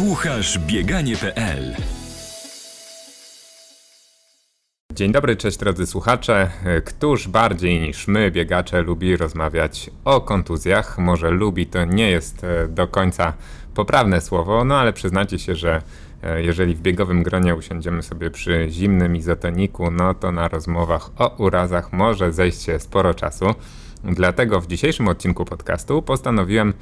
Słuchasz bieganie.pl Dzień dobry, cześć drodzy słuchacze. Któż bardziej niż my, biegacze, lubi rozmawiać o kontuzjach? Może lubi to nie jest e, do końca poprawne słowo, no ale przyznacie się, że e, jeżeli w biegowym gronie usiądziemy sobie przy zimnym izotoniku, no to na rozmowach o urazach może zejść się sporo czasu. Dlatego w dzisiejszym odcinku podcastu postanowiłem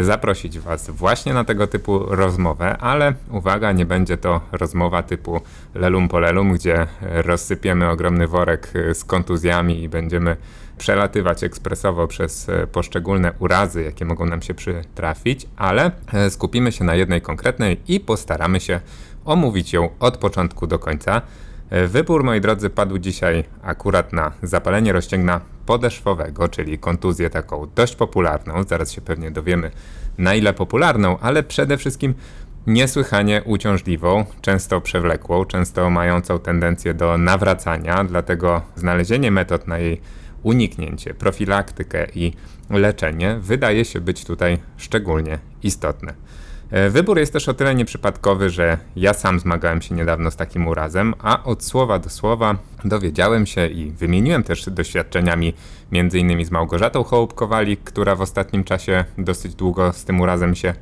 zaprosić Was właśnie na tego typu rozmowę, ale uwaga, nie będzie to rozmowa typu lelum po lelum, gdzie rozsypiemy ogromny worek z kontuzjami i będziemy przelatywać ekspresowo przez poszczególne urazy, jakie mogą nam się przytrafić, ale skupimy się na jednej konkretnej i postaramy się omówić ją od początku do końca. Wybór, moi drodzy, padł dzisiaj akurat na zapalenie rozcięgna podeszwowego, czyli kontuzję taką dość popularną. Zaraz się pewnie dowiemy, na ile popularną, ale przede wszystkim niesłychanie uciążliwą, często przewlekłą, często mającą tendencję do nawracania, dlatego znalezienie metod na jej uniknięcie, profilaktykę i leczenie wydaje się być tutaj szczególnie istotne. E, wybór jest też o tyle nieprzypadkowy, że ja sam zmagałem się niedawno z takim urazem, a od słowa do słowa dowiedziałem się i wymieniłem też doświadczeniami m.in. z Małgorzatą Hołubkowalik, która w ostatnim czasie dosyć długo z tym urazem się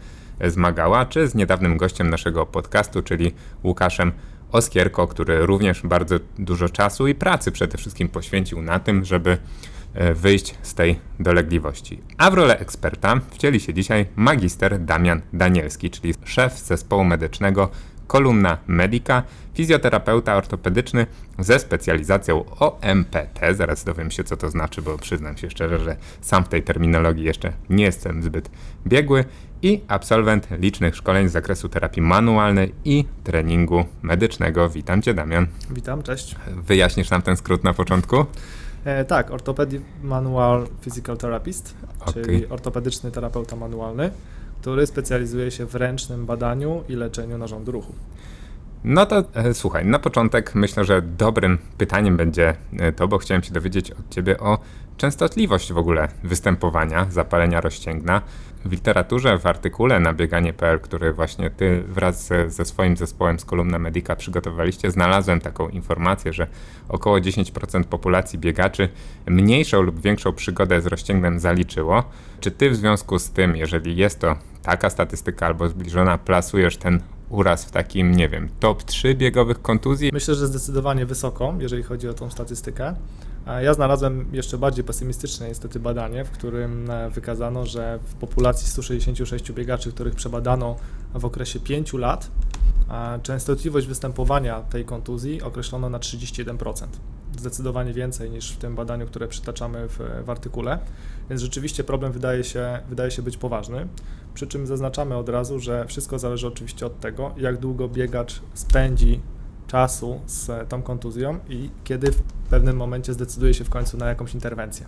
zmagała, czy z niedawnym gościem naszego podcastu, czyli Łukaszem Oskierko, który również bardzo dużo czasu i pracy przede wszystkim poświęcił na tym, żeby E, wyjść z tej dolegliwości. A w rolę eksperta wcieli się dzisiaj magister Damian Danielski, czyli szef zespołu medycznego kolumna Medica, fizjoterapeuta ortopedyczny ze specjalizacją OMPT. Zaraz dowiem się, co to znaczy, bo przyznam się szczerze, że sam w tej terminologii jeszcze nie jestem zbyt biegły. I absolwent licznych szkoleń z zakresu terapii manualnej i treningu medycznego. Witam Cię, Damian. Witam, cześć. Wyjaśnisz nam ten skrót na początku? E, tak, ortopedic manual physical therapist, okay. czyli ortopedyczny terapeuta manualny, który specjalizuje się w ręcznym badaniu i leczeniu narządu ruchu. No to e, słuchaj, na początek myślę, że dobrym pytaniem będzie e, to, bo chciałem się dowiedzieć od Ciebie o częstotliwość w ogóle występowania zapalenia rozcięgna. W literaturze, w artykule na bieganie.pl, który właśnie Ty wraz ze, ze swoim zespołem z kolumna Medica przygotowaliście, znalazłem taką informację, że około 10% populacji biegaczy mniejszą lub większą przygodę z rozcięgnem zaliczyło. Czy Ty w związku z tym, jeżeli jest to taka statystyka albo zbliżona, plasujesz ten uraz w takim, nie wiem, top 3 biegowych kontuzji? Myślę, że zdecydowanie wysoko, jeżeli chodzi o tą statystykę. Ja znalazłem jeszcze bardziej pesymistyczne niestety badanie, w którym e, wykazano, że w populacji 166 biegaczy, których przebadano w okresie 5 lat, częstotliwość występowania tej kontuzji określono na 31%. Zdecydowanie więcej niż w tym badaniu, które przytaczamy w, w artykule. Więc rzeczywiście problem wydaje się, wydaje się być poważny. Przy czym zaznaczamy od razu, że wszystko zależy oczywiście od tego, jak długo biegacz spędzi czasu z tą kontuzją i kiedy w pewnym momencie zdecyduje się w końcu na jakąś interwencję.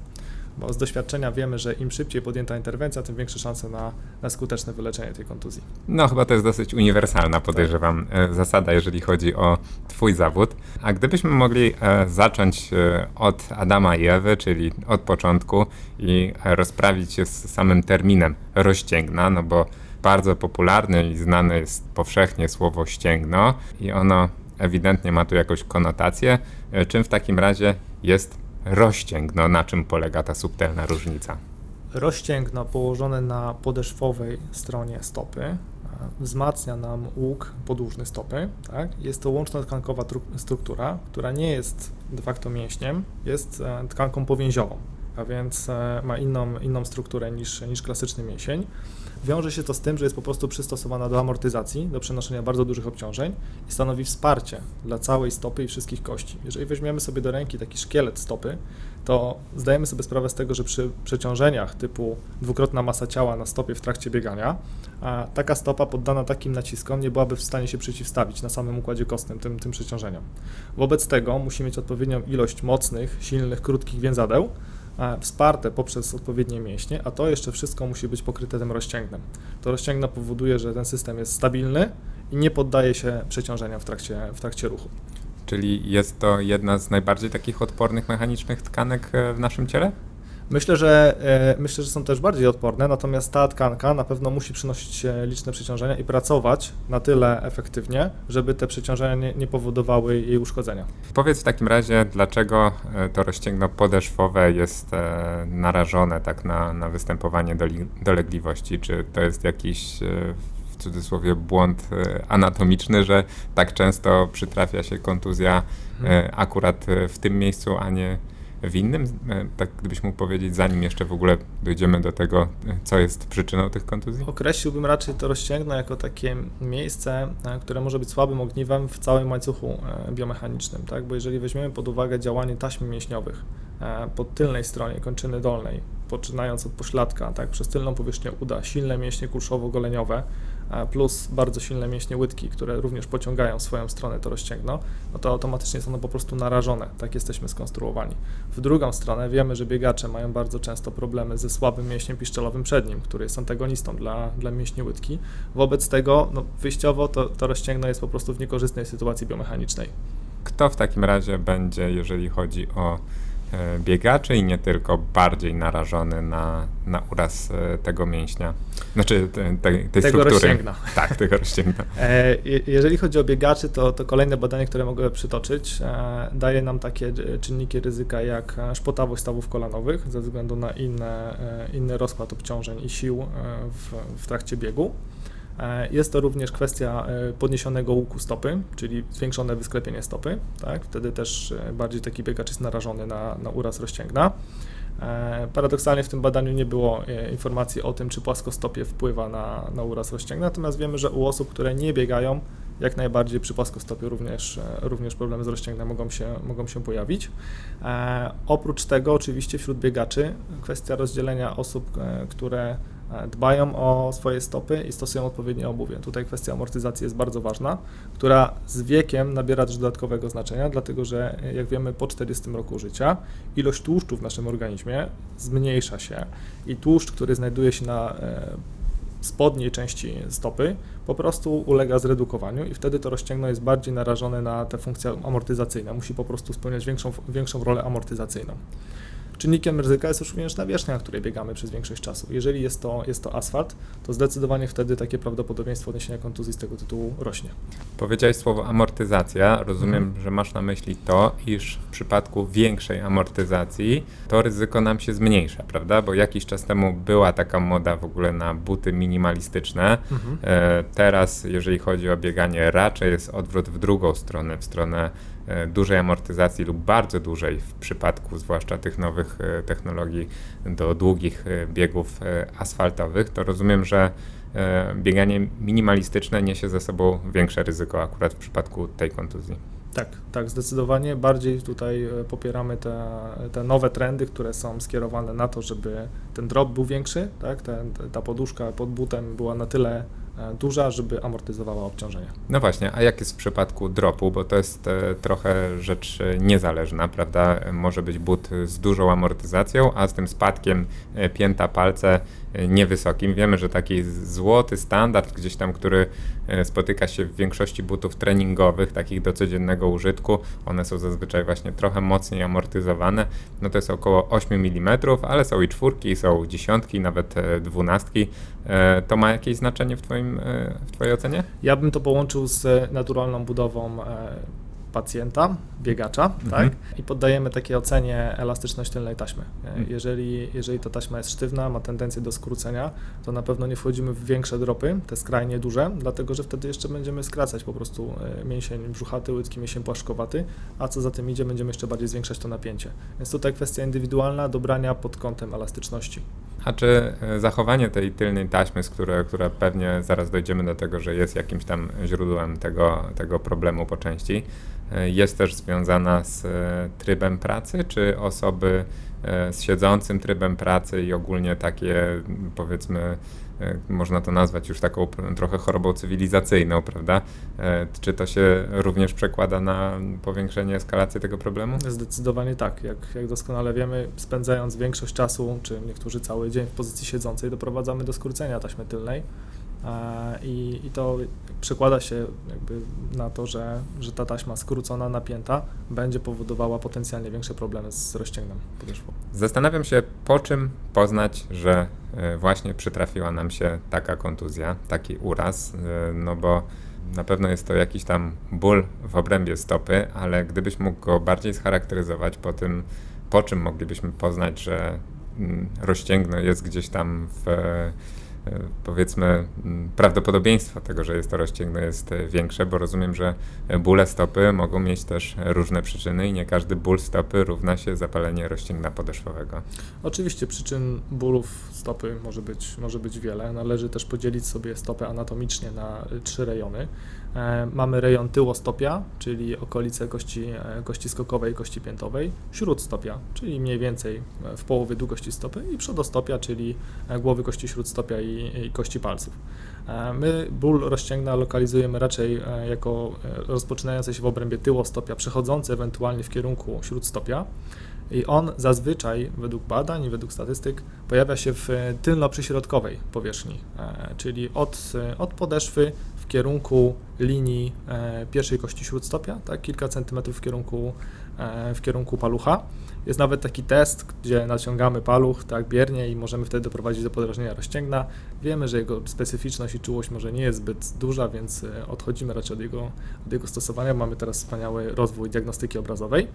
Bo z doświadczenia wiemy, że im szybciej podjęta interwencja, tym większe szanse na, na skuteczne wyleczenie tej kontuzji. No, chyba to jest dosyć uniwersalna, podejrzewam, tak. zasada, jeżeli chodzi o Twój zawód. A gdybyśmy mogli e, zacząć e, od Adama i Ewy, czyli od początku i rozprawić się z samym terminem rozcięgna, no bo bardzo popularne i znane jest powszechnie słowo ścięgno i ono ewidentnie ma tu jakąś konotację. E, czym w takim razie jest rozcięgno? Na czym polega ta subtelna różnica? Rozcięgno położone na podeszwowej stronie stopy e, wzmacnia nam łuk podłużny stopy. Tak? Jest to łączno-tkankowa struktura, która nie jest de facto mięśniem, jest e, tkanką powięziową, a więc ma inną, inną strukturę niż, niż klasyczny mięsień. Wiąże się to z tym, że jest po prostu przystosowana do amortyzacji, do przenoszenia bardzo dużych obciążeń i stanowi wsparcie dla całej stopy i wszystkich kości. Jeżeli weźmiemy sobie do ręki taki szkielet stopy, to zdajemy sobie sprawę z tego, że przy przeciążeniach typu dwukrotna masa ciała na stopie w trakcie biegania, taka stopa poddana takim naciskom nie byłaby w stanie się przeciwstawić na samym układzie kostnym tym, tym przeciążeniom. Wobec tego musi mieć odpowiednią ilość mocnych, silnych, krótkich więzadeł, wsparte poprzez odpowiednie mięśnie, a to jeszcze wszystko musi być pokryte tym rozcięgnem. To rozcięgno powoduje, że ten system jest stabilny i nie poddaje się przeciążeniom w trakcie, w trakcie ruchu. Czyli jest to jedna z najbardziej takich odpornych mechanicznych tkanek e, w naszym ciele? Myślę, że e, myślę, że są też bardziej odporne, natomiast ta tkanka na pewno musi przynosić e, liczne przeciążenia i pracować na tyle efektywnie, żeby te przeciążenia nie, nie powodowały jej uszkodzenia. Powiedz w takim razie, dlaczego e, to rozcięgno podeszwowe jest narażone tak na, na występowanie dolegliwości? Czy to jest jakiś w cudzysłowie błąd anatomiczny, że tak często przytrafia się kontuzja hmm. akurat w tym miejscu, a nie w innym, e, tak gdybyś mógł powiedzieć, zanim jeszcze w ogóle dojdziemy do tego, e, co jest przyczyną tych kontuzji? Określiłbym raczej to rozcięgno jako takie miejsce, e, które może być słabym ogniwem w całym łańcuchu biomechanicznym, tak? bo jeżeli weźmiemy pod uwagę działanie taśm mięśniowych po tylnej stronie kończyny dolnej, poczynając od pośladka, tak, przez tylną powierzchnię uda, silne mięśnie kulszowo-goleniowe, plus bardzo silne mięśnie łydki, które również pociągają swoją stronę to rozcięgno, no to automatycznie są one po prostu narażone. Tak jesteśmy skonstruowani. W drugą stronę wiemy, że biegacze mają bardzo często problemy ze słabym mięśniem piszczelowym przednim, który jest antagonistą dla, dla mięśni łydki. Wobec tego no, wyjściowo to, to rozcięgno jest po prostu w niekorzystnej sytuacji biomechanicznej. Kto w takim razie będzie, jeżeli chodzi o biegaczy i nie tylko bardziej narażony na, na uraz e, tego mięśnia, znaczy te, te, tej tego struktury. Rozścięgna. Tak, tego rozcięgna. E, jeżeli chodzi o biegaczy, to, to kolejne badanie, które mogę przytoczyć, daje nam takie czynniki ryzyka jak szpotawość stawów kolanowych ze względu na inne, inny rozkład obciążeń i sił w, w trakcie biegu. E, jest to również kwestia e, podniesionego łuku stopy, czyli zwiększone wysklepienie stopy. Tak? Wtedy też e, bardziej taki biegacz jest narażony na, na uraz rozcięgna. Paradoksalnie w tym badaniu nie było informacji o tym, czy płaskostopie wpływa na, na uraz rozcięgna, natomiast wiemy, że u osób, które nie biegają, jak najbardziej przy płaskostopiu również, również problemy z rozcięgnem mogą się, mogą się pojawić. E, oprócz tego oczywiście wśród biegaczy kwestia rozdzielenia osób, które dbają o swoje stopy i stosują odpowiednie obuwie. Tutaj kwestia amortyzacji jest bardzo ważna, która z wiekiem nabiera też dodatkowego znaczenia, dlatego że jak wiemy po 40 roku życia ilość tłuszczu w naszym organizmie zmniejsza się i tłuszcz, który znajduje się na e, spodniej części stopy po prostu ulega zredukowaniu i wtedy to rozcięgno jest bardziej narażone na te funkcje amortyzacyjne. Musi po prostu spełniać większą, większą rolę amortyzacyjną. Czynnikiem ryzyka jest również nawierzchnia, na której biegamy przez większość czasu. Jeżeli jest to, jest to asfalt, to zdecydowanie wtedy takie prawdopodobieństwo odniesienia kontuzji z tego tytułu rośnie. Powiedziałeś słowo amortyzacja. Rozumiem, mhm. że masz na myśli to, iż w przypadku większej amortyzacji to ryzyko nam się zmniejsza, prawda? Bo jakiś czas temu była taka moda w ogóle na buty minimalistyczne. Mhm. E, teraz, jeżeli chodzi o bieganie, raczej jest odwrót w drugą stronę, w stronę dużej amortyzacji lub bardzo dużej w przypadku zwłaszcza tych nowych e, technologii do długich e, biegów asfaltowych, to rozumiem, że bieganie minimalistyczne niesie ze sobą większe ryzyko akurat w przypadku tej kontuzji. Tak, tak, zdecydowanie. Bardziej tutaj popieramy te, te nowe trendy, które są skierowane na to, żeby ten drop był większy, tak? ta, poduszka pod butem była na tyle E, duża, żeby amortyzowała obciążenie. No właśnie, a jak jest w przypadku dropu, bo to jest e, trochę rzecz e, niezależna, prawda? Może być but z dużą amortyzacją, a z tym spadkiem pięta palce niewysokim. Wiemy, że taki złoty standard gdzieś tam, który spotyka się w większości butów treningowych, takich do codziennego użytku, one są zazwyczaj właśnie trochę mocniej amortyzowane, no to jest około 8 mm, ale są i czwórki, są dziesiątki, nawet dwunastki. To ma jakieś znaczenie w Twoim twoim, e, w Twojej ocenie? Ja bym to połączył z naturalną budową e, pacjenta, biegacza, mhm. tak? I poddajemy takiej ocenie elastyczność tylnej taśmy. E, mhm. Jeżeli, jeżeli ta taśma jest sztywna, ma tendencję do skrócenia, to na pewno nie wchodzimy w większe dropy, te skrajnie duże, dlatego że wtedy jeszcze będziemy skracać po prostu mięsień brzuchaty, łydki, mięsień płaszkowaty, a co za tym idzie, będziemy jeszcze bardziej zwiększać to napięcie. Więc tutaj kwestia indywidualna dobrania pod kątem elastyczności. A czy e, zachowanie tej tylnej taśmy, z które, która pewnie zaraz dojdziemy do tego, że jest jakimś tam źródłem tego, tego problemu po części, e, jest też związana z e, trybem pracy, czy osoby z siedzącym trybem pracy i ogólnie takie powiedzmy można to nazwać już taką trochę chorobą cywilizacyjną, prawda? E, czy to się również przekłada na powiększenie eskalacji tego problemu? Zdecydowanie tak. Jak, jak doskonale wiemy, spędzając większość czasu, czy niektórzy cały dzień w pozycji siedzącej, doprowadzamy do skrócenia taśmy tylnej i, i to przekłada się jakby na to, że, że ta taśma skrócona, napięta będzie powodowała potencjalnie większe problemy z rozcięgnem podeszwowym. Zastanawiam się, po czym poznać, że e, właśnie przytrafiła nam się taka kontuzja, taki uraz, e, no bo na pewno jest to jakiś tam ból w obrębie stopy, ale gdybyś mógł go bardziej scharakteryzować po tym, po czym moglibyśmy poznać, że mm, rozcięgno jest gdzieś tam w E, powiedzmy prawdopodobieństwo tego, że jest to rozcięgno jest e, większe, bo rozumiem, że bóle stopy mogą mieć też różne przyczyny i nie każdy ból stopy równa się zapalenie rozcięgna podeszwowego. Oczywiście przyczyn bólów stopy może być, może być wiele. Należy też podzielić sobie stopę anatomicznie na trzy rejony. E, mamy rejon tyłostopia, czyli okolice kości, e, kości skokowej kości piętowej, śródstopia, czyli mniej więcej e, w połowie długości stopy i przodostopia, czyli głowy kości śródstopia i, i kości palców. My ból rozcięgna lokalizujemy raczej jako rozpoczynający się w obrębie tyłostopia, przechodzący ewentualnie w kierunku śródstopia. I on zazwyczaj, według badań i według statystyk, pojawia się w tylno-przyśrodkowej powierzchni, czyli od, od podeszwy kierunku linii e, pierwszej kości śródstopia, tak, kilka centymetrów w kierunku, e, w kierunku palucha. Jest nawet taki test, gdzie naciągamy paluch tak biernie i możemy wtedy doprowadzić do podrażnienia rozcięgna. Wiemy, że jego specyficzność i czułość może nie jest zbyt duża, więc e, odchodzimy raczej od jego, od jego stosowania. Mamy teraz wspaniały rozwój diagnostyki obrazowej.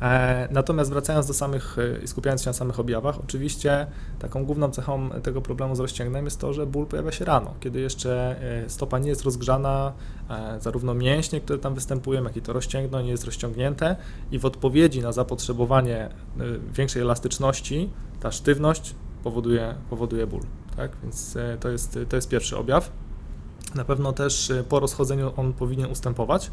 E, natomiast wracając do samych e, i skupiając się na samych objawach, oczywiście taką główną cechą tego problemu z rozcięgnem jest to, że ból pojawia się rano, kiedy jeszcze stopa nie jest rozgrzana, zarówno mięśnie, które tam występują, jak i to rozcięgno nie jest rozciągnięte i w odpowiedzi na zapotrzebowanie większej elastyczności, ta sztywność powoduje, powoduje ból. Tak? Więc y, to jest, to jest pierwszy objaw. Na pewno też y, po rozchodzeniu on powinien ustępować,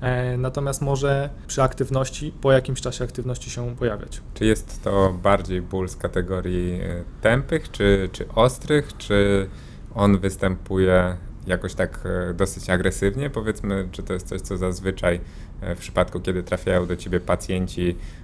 e, natomiast może przy aktywności, po jakimś czasie aktywności się pojawiać. Czy jest to bardziej ból z kategorii tępych, czy, czy ostrych, czy on występuje jakoś tak e, dosyć agresywnie? Powiedzmy, czy to jest coś, co zazwyczaj e, w przypadku, kiedy trafiają do ciebie pacjenci E,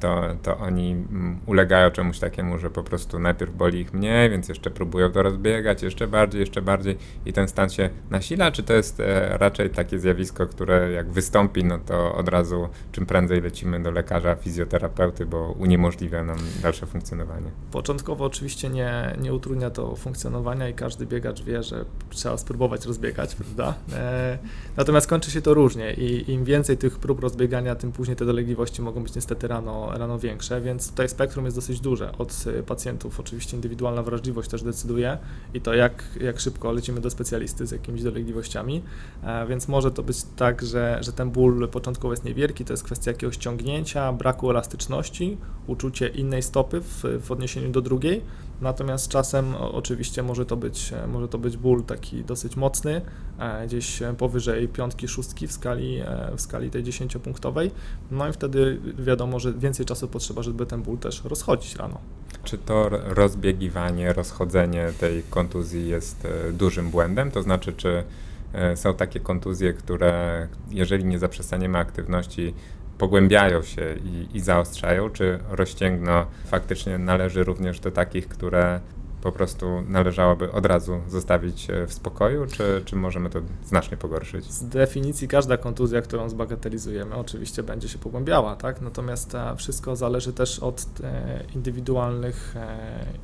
to, to oni mm, ulegają czemuś takiemu, że po prostu najpierw boli ich mniej, więc jeszcze próbują to rozbiegać jeszcze bardziej, jeszcze bardziej i ten stan się nasila, czy to jest e, raczej takie zjawisko, które jak wystąpi, no to od razu czym prędzej lecimy do lekarza, fizjoterapeuty, bo uniemożliwia nam dalsze funkcjonowanie? Początkowo oczywiście nie, nie utrudnia to funkcjonowania i każdy biegacz wie, że trzeba spróbować rozbiegać, prawda? E, natomiast kończy się to różnie i im więcej tych prób rozbiegania, tym później te dolegliwości mogą być niestety rano, rano większe, więc tutaj spektrum jest dosyć duże. Od y, pacjentów oczywiście indywidualna wrażliwość też decyduje i to jak, jak szybko lecimy do specjalisty z jakimiś dolegliwościami, e, więc może to być tak, że, że ten ból początkowo jest niewielki, to jest kwestia jakiegoś ciągnięcia, braku elastyczności, uczucie innej stopy w, w odniesieniu do drugiej, natomiast czasem oczywiście może to być, e, może to być ból taki dosyć mocny, e, gdzieś powyżej piątki, szóstki w skali, w skali tej dziesięciopunktowej, no i wtedy wiadomo, może więcej czasu potrzeba, żeby ten ból też rozchodzić rano. Czy to rozbiegiwanie, rozchodzenie tej kontuzji jest e, dużym błędem? To znaczy, czy e, są takie kontuzje, które jeżeli nie zaprzestaniemy aktywności, pogłębiają się i, i zaostrzają, czy rozcięgno faktycznie należy również do takich, które po prostu należałoby od razu zostawić e, w spokoju, czy, czy możemy to znacznie pogorszyć? Z definicji każda kontuzja, którą zbagatelizujemy, oczywiście będzie się pogłębiała, tak? Natomiast e, wszystko zależy też od e, indywidualnych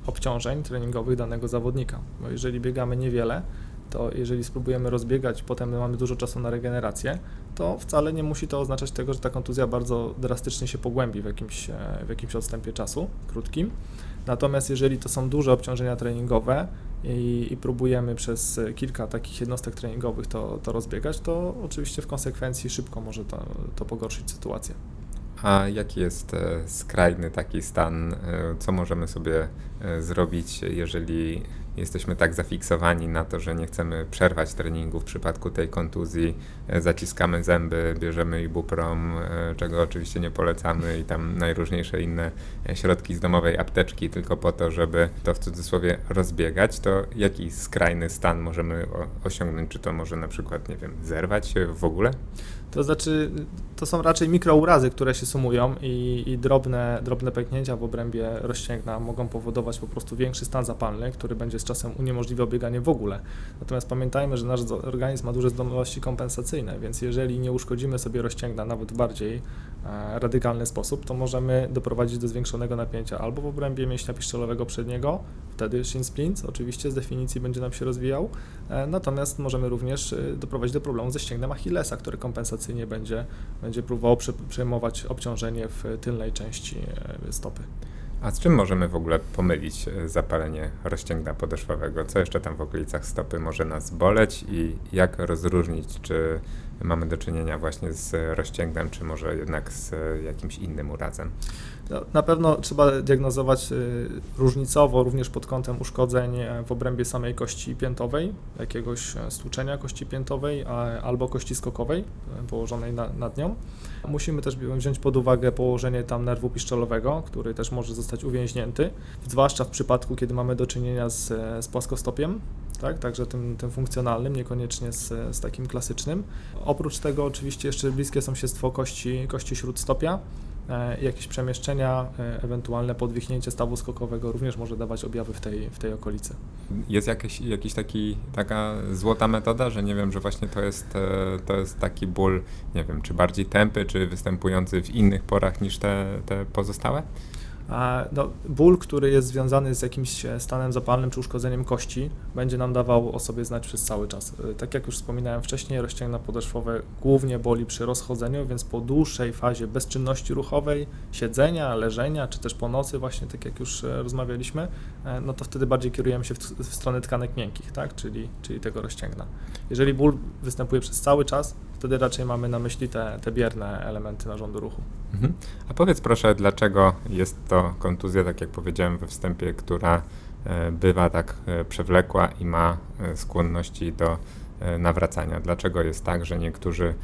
obciążeń treningowych danego zawodnika. Bo jeżeli biegamy niewiele, to jeżeli spróbujemy rozbiegać, potem mamy dużo czasu na regenerację, to wcale nie musi to oznaczać tego, że ta kontuzja bardzo drastycznie się pogłębi w jakimś, w jakimś odstępie czasu krótkim. Natomiast jeżeli to są duże obciążenia treningowe i, i próbujemy przez kilka takich jednostek treningowych to, to rozbiegać, to oczywiście w konsekwencji szybko może to, to pogorszyć sytuację. A jaki jest e, skrajny taki stan? E, co możemy sobie e, zrobić, jeżeli jesteśmy tak zafiksowani na to, że nie chcemy przerwać treningu w przypadku tej kontuzji, zaciskamy zęby, bierzemy ibuprom, czego oczywiście nie polecamy i tam najróżniejsze inne środki z domowej apteczki tylko po to, żeby to w cudzysłowie rozbiegać, to jaki skrajny stan możemy osiągnąć? Czy to może na przykład, nie wiem, zerwać się w ogóle? To znaczy, to są raczej mikrourazy, które się sumują i, i, drobne, drobne pęknięcia w obrębie rozcięgna mogą powodować po prostu większy stan zapalny, który będzie z czasem uniemożliwiał bieganie w ogóle. Natomiast pamiętajmy, że nasz organizm ma duże zdolności kompensacyjne, więc jeżeli nie uszkodzimy sobie rozcięgna nawet w bardziej e, radykalny sposób, to możemy doprowadzić do zwiększonego napięcia albo w obrębie mięśnia piszczelowego przedniego, wtedy shin splint oczywiście z definicji będzie nam się rozwijał, e, natomiast możemy również e, doprowadzić do problemu ze ścięgnem Achillesa, który kompensacyjnie będzie, będzie próbował przejmować obciążenie w tylnej części stopy. A z czym możemy w ogóle pomylić e, zapalenie rozcięgna podeszwowego? Co jeszcze tam w okolicach stopy może nas boleć i jak rozróżnić, czy mamy do czynienia właśnie z rozcięgnem, czy może jednak z jakimś innym urazem? No, na pewno trzeba diagnozować y, różnicowo również pod kątem uszkodzeń e, w obrębie samej kości piętowej, jakiegoś e, stłuczenia kości piętowej albo kości skokowej e, położonej na, nad nią. Musimy też wziąć pod uwagę położenie tam nerwu piszczelowego, który też może zostać uwięźnięty, zwłaszcza w przypadku, kiedy mamy do czynienia z, z płaskostopiem, tak? także tym, tym funkcjonalnym, niekoniecznie z, z takim klasycznym. Oprócz tego oczywiście jeszcze bliskie sąsiedztwo kości, kości śródstopia, E, jakieś przemieszczenia, e, ewentualne podwichnięcie stawu skokowego również może dawać objawy w tej, w tej okolicy. Jest jakiś, jakiś taki, taka złota metoda, że nie wiem, że właśnie to jest, e, to jest taki ból, nie wiem, czy bardziej tępy, czy występujący w innych porach niż te, te pozostałe? No, ból, który jest związany z jakimś stanem zapalnym czy uszkodzeniem kości, będzie nam dawał o sobie znać przez cały czas. E, tak jak już wspominałem wcześniej, rozcięgna podeszwowe głównie boli przy rozchodzeniu, więc po dłuższej fazie bezczynności ruchowej, siedzenia, leżenia, czy też po nocy, właśnie tak jak już e, rozmawialiśmy, e, no to wtedy bardziej kierujemy się w, w stronę tkanek miękkich, tak? czyli, czyli tego rozcięgna. Jeżeli ból występuje przez cały czas, wtedy raczej mamy na myśli te, te bierne elementy narządu ruchu. Mhm. A powiedz proszę, dlaczego jest to kontuzja, tak jak powiedziałem we wstępie, która e, bywa tak e, przewlekła i ma e, skłonności do nawracania. Dlaczego jest tak, że niektórzy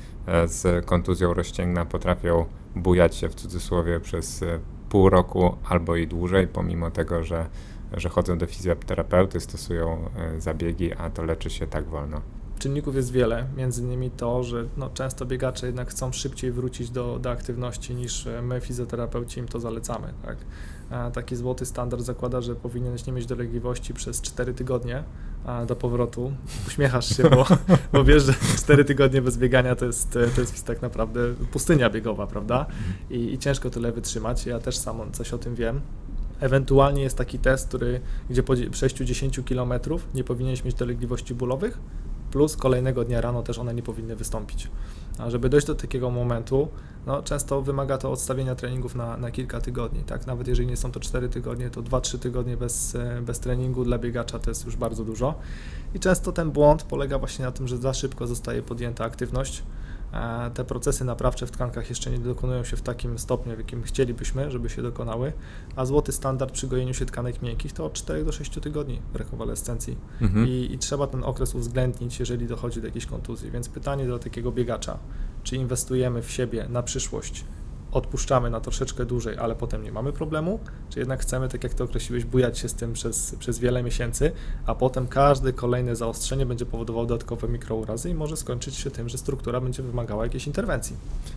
z kontuzją rozcięgna potrafią bujać się w cudzysłowie przez pół roku albo i dłużej, pomimo tego, że, że chodzą do fizjoterapeuty, stosują zabiegi, a to leczy się tak wolno? Czynników jest wiele, między innymi to, że no, często biegacze jednak chcą szybciej wrócić do, do aktywności niż my, fizjoterapeuci, im to zalecamy. Tak? Taki złoty standard zakłada, że powinieneś nie mieć dolegliwości przez 4 tygodnie do powrotu. Uśmiechasz się, bo, bo wiesz, że 4 tygodnie bez biegania to jest, to jest tak naprawdę pustynia biegowa, prawda? I, I ciężko tyle wytrzymać. Ja też sam coś o tym wiem. Ewentualnie jest taki test, który, gdzie po przejściu 10 km nie powinieneś mieć dolegliwości bólowych, plus kolejnego dnia rano też one nie powinny wystąpić. A żeby dojść do takiego momentu, no, często wymaga to odstawienia treningów na, na kilka tygodni. Tak? Nawet jeżeli nie są to 4 tygodnie, to 2-3 tygodnie bez, e, bez treningu dla biegacza to jest już bardzo dużo. I często ten błąd polega właśnie na tym, że za szybko zostaje podjęta aktywność te procesy naprawcze w tkankach jeszcze nie dokonują się w takim stopniu, w jakim chcielibyśmy, żeby się dokonały, a złoty standard przy gojeniu się tkanek miękkich to od 4 do 6 tygodni rekonwalescencji mhm. I, I, trzeba ten okres uwzględnić, jeżeli dochodzi do jakiejś kontuzji. Więc pytanie do takiego biegacza, czy inwestujemy w siebie na przyszłość odpuszczamy na troszeczkę dłużej, ale potem nie mamy problemu, czy jednak chcemy, tak jak to określiłeś, bujać się z tym przez, przez wiele miesięcy, a potem każde kolejne zaostrzenie będzie powodowało dodatkowe mikrourazy i może skończyć się tym, że struktura będzie wymagała jakiejś interwencji.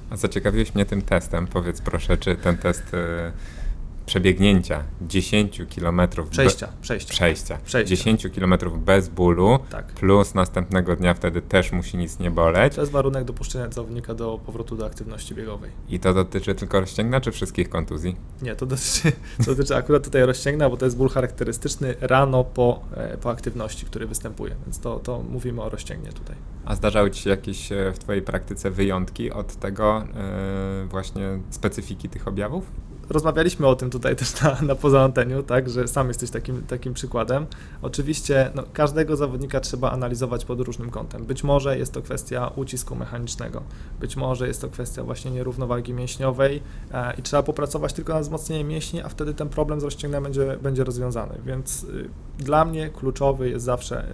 A zaciekawiłeś mnie tym testem. Powiedz proszę, czy ten test... Yy przebiegnięcia 10 km przejścia, przejścia, przejścia, przejścia. 10 km bez bólu, tak. plus następnego dnia wtedy też musi nic nie boleć. To jest warunek dopuszczenia zawodnika do powrotu do aktywności biegowej. I to dotyczy tylko rozcięgna, czy wszystkich kontuzji? Nie, to dotyczy, to dotyczy akurat tutaj rozcięgna, bo to jest ból charakterystyczny rano po, e, po aktywności, który występuje, więc to, to mówimy o rozcięgnie tutaj. A zdarzały Ci się jakieś e, w Twojej praktyce wyjątki od tego yy, właśnie specyfiki tych objawów? Rozmawialiśmy o tym tutaj też na, na poza anteniu, tak, że sam jesteś takim, takim przykładem. Oczywiście no, każdego zawodnika trzeba analizować pod różnym kątem. Być może jest to kwestia ucisku mechanicznego, być może jest to kwestia właśnie nierównowagi mięśniowej e, i trzeba popracować tylko nad wzmocnieniem mięśni, a wtedy ten problem z rozciągnięciem będzie, będzie rozwiązany. Więc y, dla mnie kluczowy jest zawsze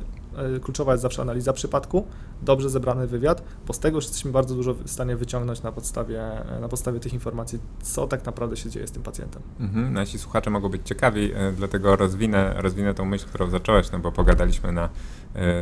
kluczowa jest zawsze analiza przypadku, dobrze zebrany wywiad, bo z tego jesteśmy bardzo dużo w stanie wyciągnąć na podstawie, e, na podstawie tych informacji, co tak naprawdę się dzieje z tym pacjentem. Mhm, nasi słuchacze mogą być ciekawi, e, dlatego rozwinę, rozwinę tą myśl, którą zacząłeś, no bo pogadaliśmy na,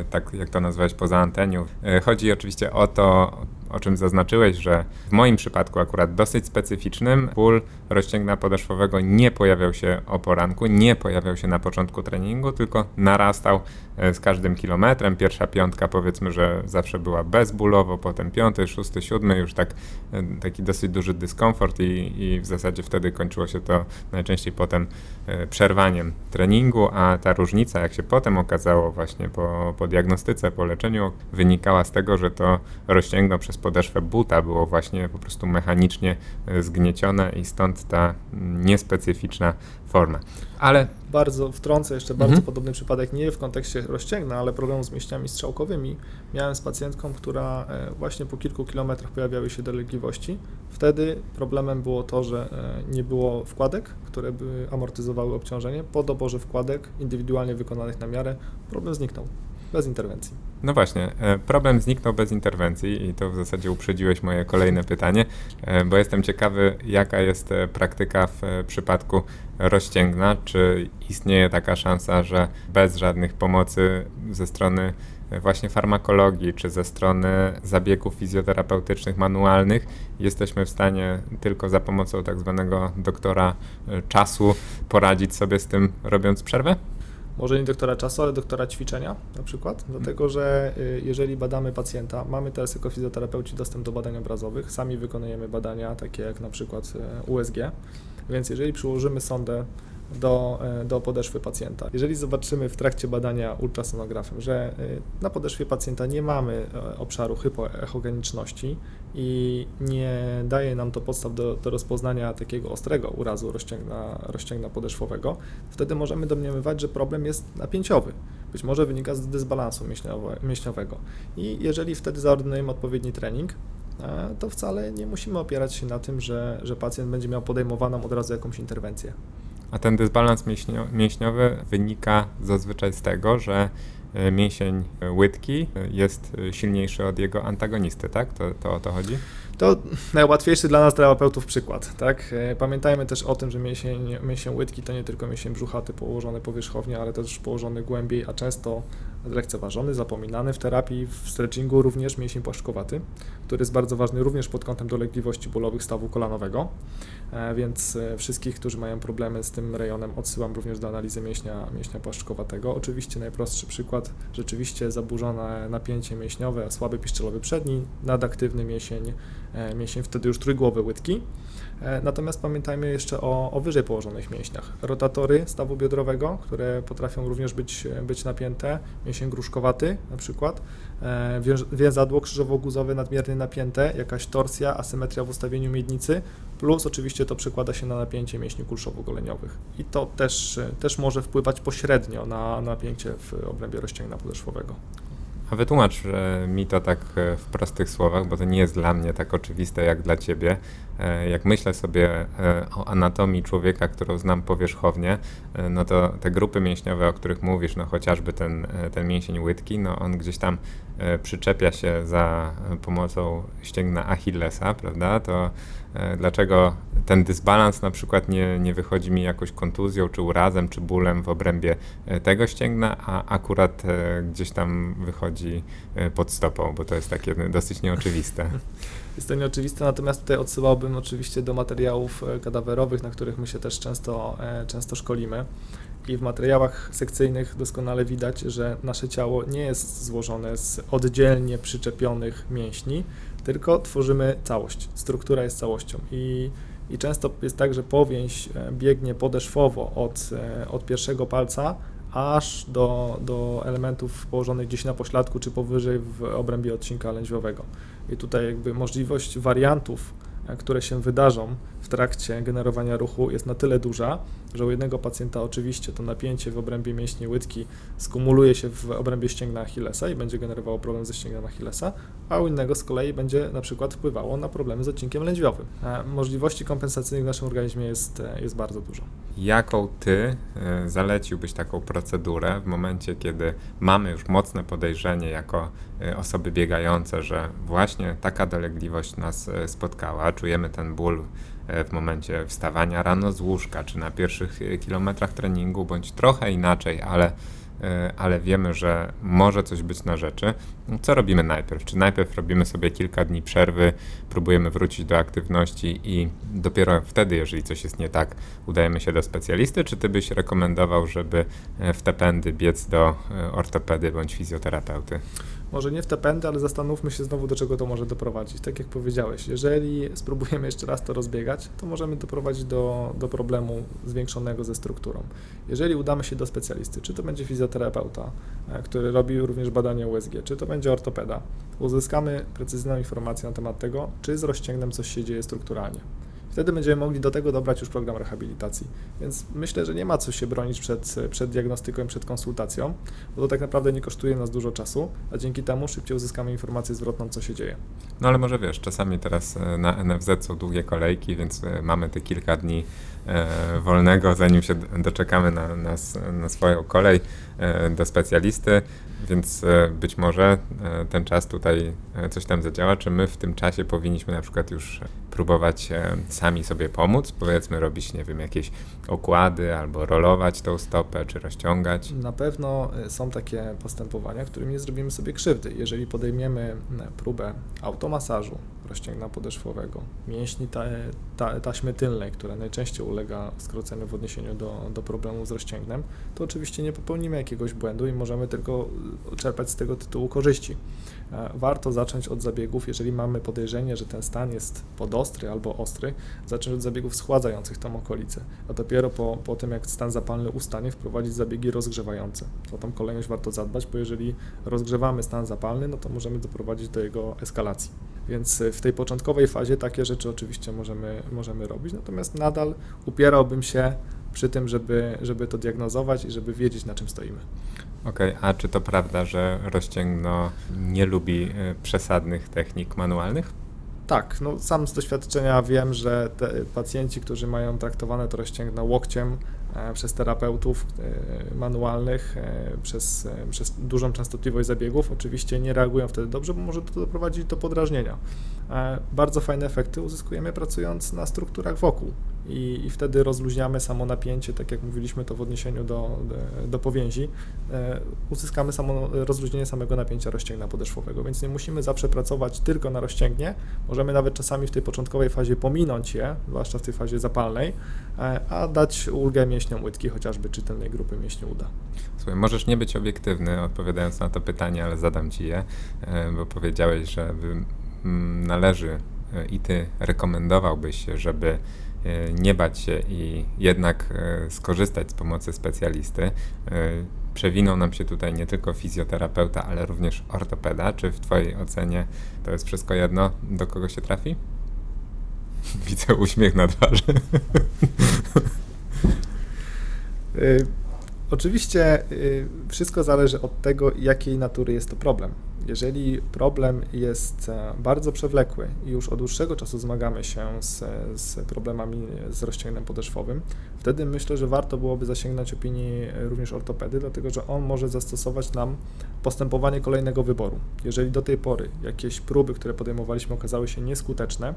tak jak to nazwałeś, poza anteniu. Chodzi oczywiście o to, o czym zaznaczyłeś, że w moim przypadku akurat dosyć specyficznym ból rozcięgna podeszwowego nie pojawiał się o poranku, nie pojawiał się na początku treningu, tylko narastał e, z każdym kilometrem. Pierwsza piątka powiedzmy, że zawsze była bezbólowo, potem piąty, szósty, siódmy już tak, e, taki dosyć duży dyskomfort i, i w zasadzie wtedy kończyło się to najczęściej potem e, przerwaniem treningu, a ta różnica, jak się potem okazało właśnie po, po diagnostyce, po leczeniu, wynikała z tego, że to rozcięgno przez podeszwę buta było właśnie po prostu mechanicznie zgniecione i stąd ta niespecyficzna forma. Ale bardzo wtrącę jeszcze bardzo mhm. podobny przypadek, nie w kontekście rozcięgna, ale problemu z mięśniami strzałkowymi. Miałem z pacjentką, która e, właśnie po kilku kilometrach pojawiały się dolegliwości. Wtedy problemem było to, że e, nie było wkładek, które by amortyzowały obciążenie. Po doborze wkładek indywidualnie wykonanych na miarę problem zniknął bez interwencji. No właśnie, e, problem zniknął bez interwencji i to w zasadzie uprzedziłeś moje kolejne pytanie, e, bo jestem ciekawy, jaka jest e, praktyka w przypadku rozcięgna. Czy istnieje taka szansa, że bez żadnych pomocy ze strony właśnie farmakologii, czy ze strony zabiegów fizjoterapeutycznych manualnych, jesteśmy w stanie tylko za pomocą tak zwanego doktora czasu poradzić sobie z tym, robiąc przerwę? Może nie doktora czasu, ale doktora ćwiczenia na przykład, mhm. dlatego że y, jeżeli badamy pacjenta, mamy teraz jako fizjoterapeuci dostęp do badań obrazowych, sami wykonujemy badania takie jak na przykład y, USG, więc jeżeli przyłożymy sondę do, e, do podeszwy pacjenta. Jeżeli zobaczymy w trakcie badania ultrasonografem, że e, na podeszwie pacjenta nie mamy e, obszaru hypoechogeniczności i nie daje nam to podstaw do, do rozpoznania takiego ostrego urazu rozcięgna, rozcięgna podeszwowego, wtedy możemy domniemywać, że problem jest napięciowy. Być może wynika z dysbalansu mięśniowego. I jeżeli wtedy zaordynujemy odpowiedni trening, to wcale nie musimy opierać się na tym, że, że pacjent będzie miał podejmowaną od razu jakąś interwencję. A ten dysbalans mięśnio, mięśniowy wynika zazwyczaj z tego, że e, mięsień łydki jest silniejszy od jego antagonisty, tak? To, to o to chodzi? To najłatwiejszy dla nas terapeuntów przykład, tak? E, pamiętajmy też o tym, że mięsień, mięsień łydki to nie tylko mięsień brzuchaty położony powierzchownie, ale też położony głębiej, a często lekceważony, zapominany w terapii, w stretchingu również mięsień płaszczkowaty, który jest bardzo ważny również pod kątem dolegliwości bólowych stawu kolanowego, e, więc e, wszystkich, którzy mają problemy z tym rejonem odsyłam również do analizy mięśnia, mięśnia płaszczkowatego. Oczywiście najprostszy przykład, rzeczywiście zaburzone napięcie mięśniowe, słaby piszczelowy przedni, nadaktywny mięsień, e, mięsień wtedy już trójgłowy łydki, natomiast pamiętajmy jeszcze o, o wyżej położonych mięśniach. Rotatory stawu biodrowego, które potrafią również być, być napięte, mięsień gruszkowaty na przykład, e, więzadło krzyżowo-guzowe nadmiernie napięte, jakaś torsja, asymetria w ustawieniu miednicy, plus oczywiście to przekłada się na napięcie mięśni kulszowo-goleniowych. I to też, też może wpływać pośrednio na napięcie w obrębie rozcięgna podeszwowego. A wytłumacz mi to tak e, w prostych słowach, bo to nie jest dla mnie tak oczywiste jak dla ciebie. E, jak myślę sobie e, o anatomii człowieka, którą znam powierzchownie, no to te grupy mięśniowe, o których mówisz, no chociażby ten, ten mięsień łydki, no on gdzieś tam przyczepia się za pomocą ścięgna Achillesa, prawda? To dlaczego ten dysbalans na przykład nie, nie wychodzi mi jakoś kontuzją, czy urazem, czy bólem w obrębie tego ścięgna, a akurat gdzieś tam wychodzi chodzi e, pod stopą, bo to jest takie dosyć nieoczywiste. Jest to nieoczywiste, natomiast tutaj odsyłałbym oczywiście do materiałów e, kadawerowych, na których my się też często, e, często szkolimy. I w materiałach sekcyjnych doskonale widać, że nasze ciało nie jest złożone z oddzielnie przyczepionych mięśni, tylko tworzymy całość. Struktura jest całością. I i często jest tak, że powięź biegnie podeszwowo od, od pierwszego palca aż do, do elementów położonych gdzieś na pośladku czy powyżej w obrębie odcinka lędźwiowego. I tutaj jakby możliwość wariantów, e, które się wydarzą w trakcie generowania ruchu jest na tyle duża, że u jednego pacjenta oczywiście to napięcie w obrębie mięśni łydki skumuluje się w obrębie ścięgna Achillesa i będzie generowało problem ze ścięgnem Achillesa, a u innego z kolei będzie na przykład wpływało na problemy z odcinkiem lędźwiowym. E, możliwości kompensacyjnych w naszym organizmie jest, e, jest bardzo dużo. Jaką ty e, zaleciłbyś taką procedurę w momencie, kiedy mamy już mocne podejrzenie jako osoby biegające, że właśnie taka dolegliwość nas spotkała, czujemy ten ból w momencie wstawania rano z łóżka, czy na pierwszych e, kilometrach treningu, bądź trochę inaczej, ale ale wiemy, że może coś być na rzeczy. Co robimy najpierw? Czy najpierw robimy sobie kilka dni przerwy, próbujemy wrócić do aktywności i dopiero wtedy, jeżeli coś jest nie tak, udajemy się do specjalisty? Czy ty byś rekomendował, żeby w te pędy biec do ortopedy bądź fizjoterapeuty? Może nie w te pędy, ale zastanówmy się znowu, do czego to może doprowadzić. Tak jak powiedziałeś, jeżeli spróbujemy jeszcze raz to rozbiegać, to możemy doprowadzić do, do problemu zwiększonego ze strukturą. Jeżeli udamy się do specjalisty, czy to będzie fizjoterapeuta, e, który robi również badania USG, czy to będzie ortopeda, uzyskamy precyzyjną informację na temat tego, czy z rozcięgnem coś się dzieje strukturalnie. Wtedy będziemy mogli do tego dobrać już program rehabilitacji. Więc myślę, że nie ma co się bronić przed, przed diagnostyką przed konsultacją, bo to tak naprawdę nie kosztuje nas dużo czasu, a dzięki temu szybciej uzyskamy informację zwrotną, co się dzieje. No ale może wiesz, czasami teraz e, na NFZ są długie kolejki, więc e, mamy te kilka dni wolnego, zanim się doczekamy na, na, na swoją kolej do specjalisty, więc być może ten czas tutaj coś tam zadziała, czy my w tym czasie powinniśmy na przykład już próbować sami sobie pomóc, powiedzmy robić, nie wiem, jakieś okłady albo rolować tą stopę, czy rozciągać? Na pewno są takie postępowania, którymi nie zrobimy sobie krzywdy. Jeżeli podejmiemy próbę automasażu, rozcięgna podeszwowego, mięśni ta, ta, taśmy tylnej, która najczęściej ulega skróceniu w odniesieniu do, do problemu z rozcięgnem, to oczywiście nie popełnimy jakiegoś błędu i możemy tylko czerpać z tego tytułu korzyści. E, warto zacząć od zabiegów, jeżeli mamy podejrzenie, że ten stan jest podostry albo ostry, zacząć od zabiegów schładzających tą okolicę, a dopiero po, po tym, jak stan zapalny ustanie, wprowadzić zabiegi rozgrzewające. O tą kolejność warto zadbać, bo jeżeli rozgrzewamy stan zapalny, no to możemy doprowadzić do jego eskalacji. Więc w tej początkowej fazie takie rzeczy oczywiście możemy, możemy robić, natomiast nadal upierałbym się przy tym, żeby, żeby to diagnozować i żeby wiedzieć, na czym stoimy. Okej, okay, a czy to prawda, że rozcięgno nie lubi y, przesadnych technik manualnych? Tak, no sam z doświadczenia wiem, że pacjenci, którzy mają traktowane to rozcięgno łokciem e, przez terapeutów e, manualnych, e, przez, przez dużą częstotliwość zabiegów, oczywiście nie reagują wtedy dobrze, bo może to doprowadzić do podrażnienia. Bardzo fajne efekty uzyskujemy pracując na strukturach wokół i, i wtedy rozluźniamy samo napięcie, tak jak mówiliśmy to w odniesieniu do, do, powięzi, e, uzyskamy samo rozluźnienie samego napięcia rozcięgna podeszwowego, więc nie musimy zawsze pracować tylko na rozcięgnie, możemy nawet czasami w tej początkowej fazie pominąć je, zwłaszcza w tej fazie zapalnej, e, a dać ulgę mięśniom łydki, chociażby czy tylnej grupy mięśni uda. Słuchaj, możesz nie być obiektywny odpowiadając na to pytanie, ale zadam Ci je, e, bo powiedziałeś, że mm, należy i Ty rekomendowałbyś, żeby nie bać się i jednak e, skorzystać z pomocy specjalisty. E, przewinął nam się tutaj nie tylko fizjoterapeuta, ale również ortopeda. Czy w Twojej ocenie to jest wszystko jedno, do kogo się trafi? Widzę uśmiech na twarzy. Oczywiście wszystko zależy od tego, jakiej natury jest to problem. Jeżeli problem jest e, bardzo przewlekły i już od dłuższego czasu zmagamy się z, z problemami z rozcięgnem podeszwowym, wtedy myślę, że warto byłoby zasięgnąć opinii również ortopedy, dlatego że on może zastosować nam postępowanie kolejnego wyboru. Jeżeli do tej pory jakieś próby, które podejmowaliśmy, okazały się nieskuteczne,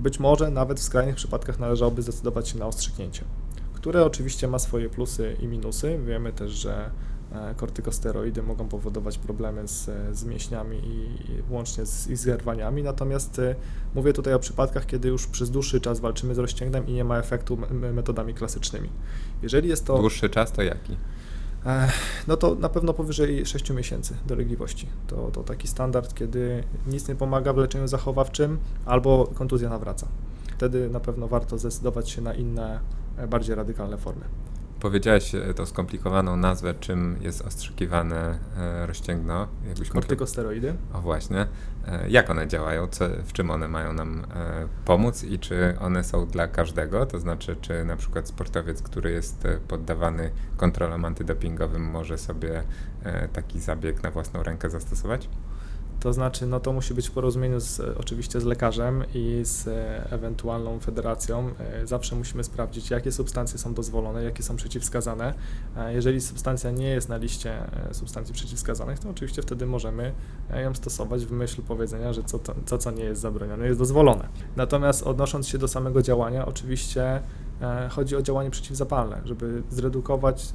być może nawet w skrajnych przypadkach należałoby zdecydować się na ostrzyknięcie, które oczywiście ma swoje plusy i minusy. Wiemy też, że kortykosteroidy mogą powodować problemy z, z mięśniami i, łącznie z, i zerwaniami, natomiast y, mówię tutaj o przypadkach, kiedy już przez dłuższy czas walczymy z rozcięgnem i nie ma efektu metodami klasycznymi. Jeżeli jest to... Dłuższy czas to jaki? E, no to na pewno powyżej 6 miesięcy dolegliwości. To, to taki standard, kiedy nic nie pomaga w leczeniu zachowawczym albo kontuzja nawraca. Wtedy na pewno warto zdecydować się na inne, bardziej radykalne formy. Powiedziałeś e, tą skomplikowaną nazwę, czym jest ostrzykiwane e, rozcięgno. Kortykosteroidy. O właśnie. E, jak one działają? Co, w czym one mają nam pomóc i czy one są dla każdego? To znaczy, czy na przykład sportowiec, który jest poddawany kontrolom antydopingowym może sobie taki zabieg na własną rękę zastosować? To znaczy, no to musi być w porozumieniu z, oczywiście z lekarzem i z e, ewentualną federacją. E, zawsze musimy sprawdzić, jakie substancje są dozwolone, jakie są przeciwwskazane. Jeżeli substancja nie jest na liście e, substancji przeciwwskazanych, to oczywiście wtedy możemy ją stosować w myśl powiedzenia, że co, to, co nie jest zabronione, jest dozwolone. Natomiast odnosząc się do samego działania, oczywiście chodzi o działanie przeciwzapalne, żeby zredukować,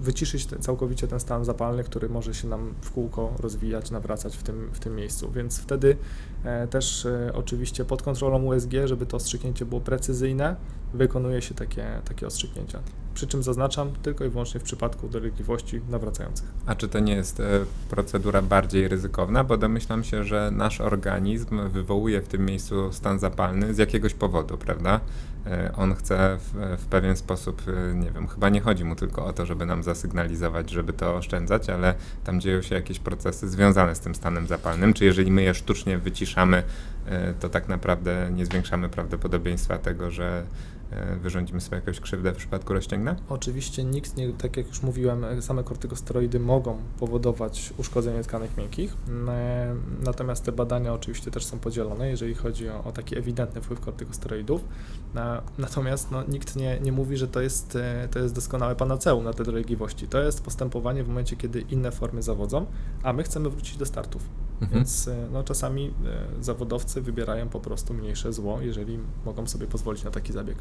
wyciszyć całkowicie ten stan zapalny, który może się nam w kółko rozwijać, nawracać w tym, w tym miejscu. Więc wtedy e, też e, oczywiście pod kontrolą USG, żeby to ostrzyknięcie było precyzyjne, wykonuje się takie, takie ostrzyknięcia. Przy czym zaznaczam tylko i wyłącznie w przypadku dolegliwości nawracających. A czy to nie jest procedura bardziej ryzykowna? Bo domyślam się, że nasz organizm wywołuje w tym miejscu stan zapalny z jakiegoś powodu, prawda? On chce w, w, pewien sposób, y, nie wiem, chyba nie chodzi mu tylko o to, żeby nam zasygnalizować, żeby to oszczędzać, ale tam dzieją się jakieś procesy związane z tym stanem zapalnym. Czy jeżeli my je sztucznie wyciszamy, to tak naprawdę nie zwiększamy prawdopodobieństwa tego, że E, wyrządzimy sobie jakąś krzywdę w przypadku rozciągna? Oczywiście nikt nie, tak jak już mówiłem, same kortykosteroidy mogą powodować uszkodzenie tkanek miękkich, e, natomiast te badania oczywiście też są podzielone, jeżeli chodzi o, o taki ewidentny wpływ kortykosteroidów, e, natomiast no, nikt nie, nie mówi, że to jest, to jest doskonałe panaceum na te dolegliwości. To jest postępowanie w momencie, kiedy inne formy zawodzą, a my chcemy wrócić do startów. Mhm. Więc no, czasami zawodowcy wybierają po prostu mniejsze zło, jeżeli mogą sobie pozwolić na taki zabieg.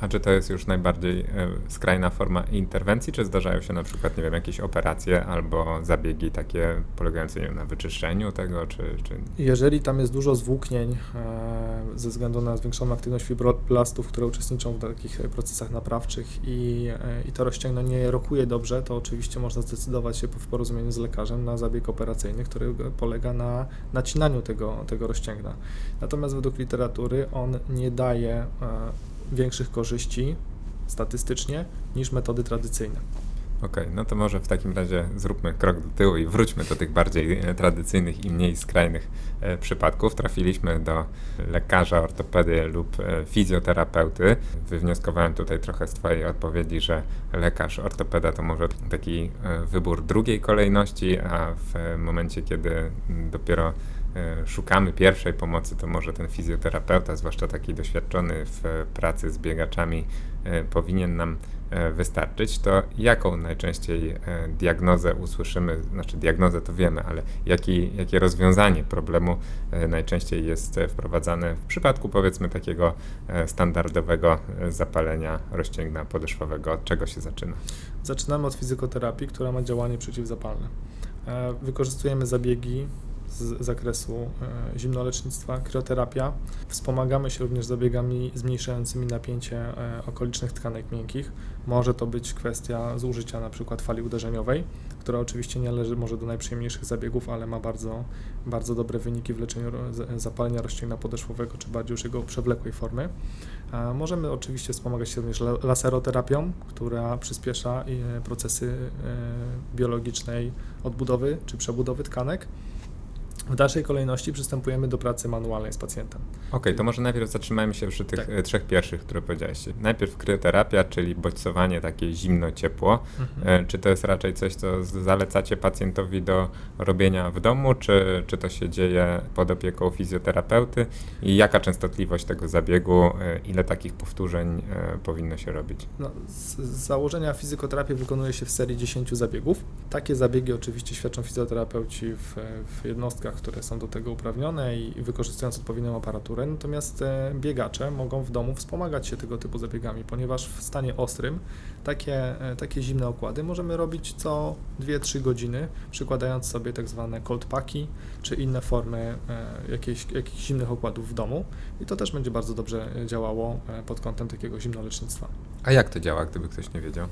A czy to jest już najbardziej e, skrajna forma interwencji, czy zdarzają się na przykład, nie wiem, jakieś operacje albo zabiegi takie polegające wiem, na wyczyszczeniu tego, czy, czy... Jeżeli tam jest dużo zwłóknień e, ze względu na zwiększoną aktywność fibroblastów, które uczestniczą w takich procesach naprawczych i, e, i to rozcięgno nie rokuje dobrze, to oczywiście można zdecydować się w porozumieniu z lekarzem na zabieg operacyjny, który polega na nacinaniu tego, tego rozcięgna. Natomiast według literatury on nie daje większych korzyści statystycznie niż metody tradycyjne. Okej, okay, no to może w takim razie zróbmy krok do tyłu i wróćmy do tych bardziej e, tradycyjnych i mniej skrajnych e, przypadków. Trafiliśmy do lekarza ortopedy lub e, fizjoterapeuty. Wywnioskowałem tutaj trochę z Twojej odpowiedzi, że lekarz ortopeda to może taki e, wybór drugiej kolejności, a w momencie, kiedy dopiero szukamy pierwszej pomocy, to może ten fizjoterapeuta, zwłaszcza taki doświadczony w pracy z biegaczami, e, powinien nam e, wystarczyć, to jaką najczęściej diagnozę usłyszymy, znaczy diagnozę to wiemy, ale jaki, jakie rozwiązanie problemu najczęściej jest wprowadzane w przypadku powiedzmy takiego standardowego zapalenia rozcięgna podeszwowego, od czego się zaczyna? Zaczynamy od fizykoterapii, która ma działanie przeciwzapalne. Wykorzystujemy zabiegi z zakresu e, zimnolecznictwa, krioterapia. Wspomagamy się również zabiegami zmniejszającymi napięcie e, okolicznych tkanek miękkich. Może to być kwestia zużycia na przykład fali uderzeniowej, która oczywiście nie należy może do najprzyjemniejszych zabiegów, ale ma bardzo, bardzo dobre wyniki w leczeniu zapalenia rozcięgna podeszwowego, czy bardziej już jego przewlekłej formy. Możemy oczywiście wspomagać się również laseroterapią, która przyspiesza e, procesy biologicznej odbudowy czy przebudowy tkanek. W dalszej kolejności przystępujemy do pracy manualnej z pacjentem. Okej, okay, to może najpierw zatrzymajmy się przy tych tak. E, trzech pierwszych, które powiedziałeś. Najpierw kryoterapia, czyli bodźcowanie takie zimno-ciepło. Mhm. E, czy to jest raczej coś, co zalecacie pacjentowi do robienia w domu, czy, czy to się dzieje pod opieką fizjoterapeuty? I jaka częstotliwość tego zabiegu, e, ile takich powtórzeń powinno się robić? No, z założenia fizjoterapię wykonuje się w serii 10 zabiegów. Takie zabiegi oczywiście świadczą fizjoterapeuci w, w jednostkach które są do tego uprawnione i wykorzystując odpowiednią aparaturę, natomiast e, biegacze mogą w domu wspomagać się tego typu zabiegami, ponieważ w stanie ostrym takie, e, takie zimne okłady możemy robić co 2-3 godziny, przykładając sobie tak zwane cold packi czy inne formy e, jakichś, jakichś zimnych okładów w domu i to też będzie bardzo dobrze działało pod kątem takiego zimnolecznictwa. A jak to działa, gdyby ktoś nie wiedział?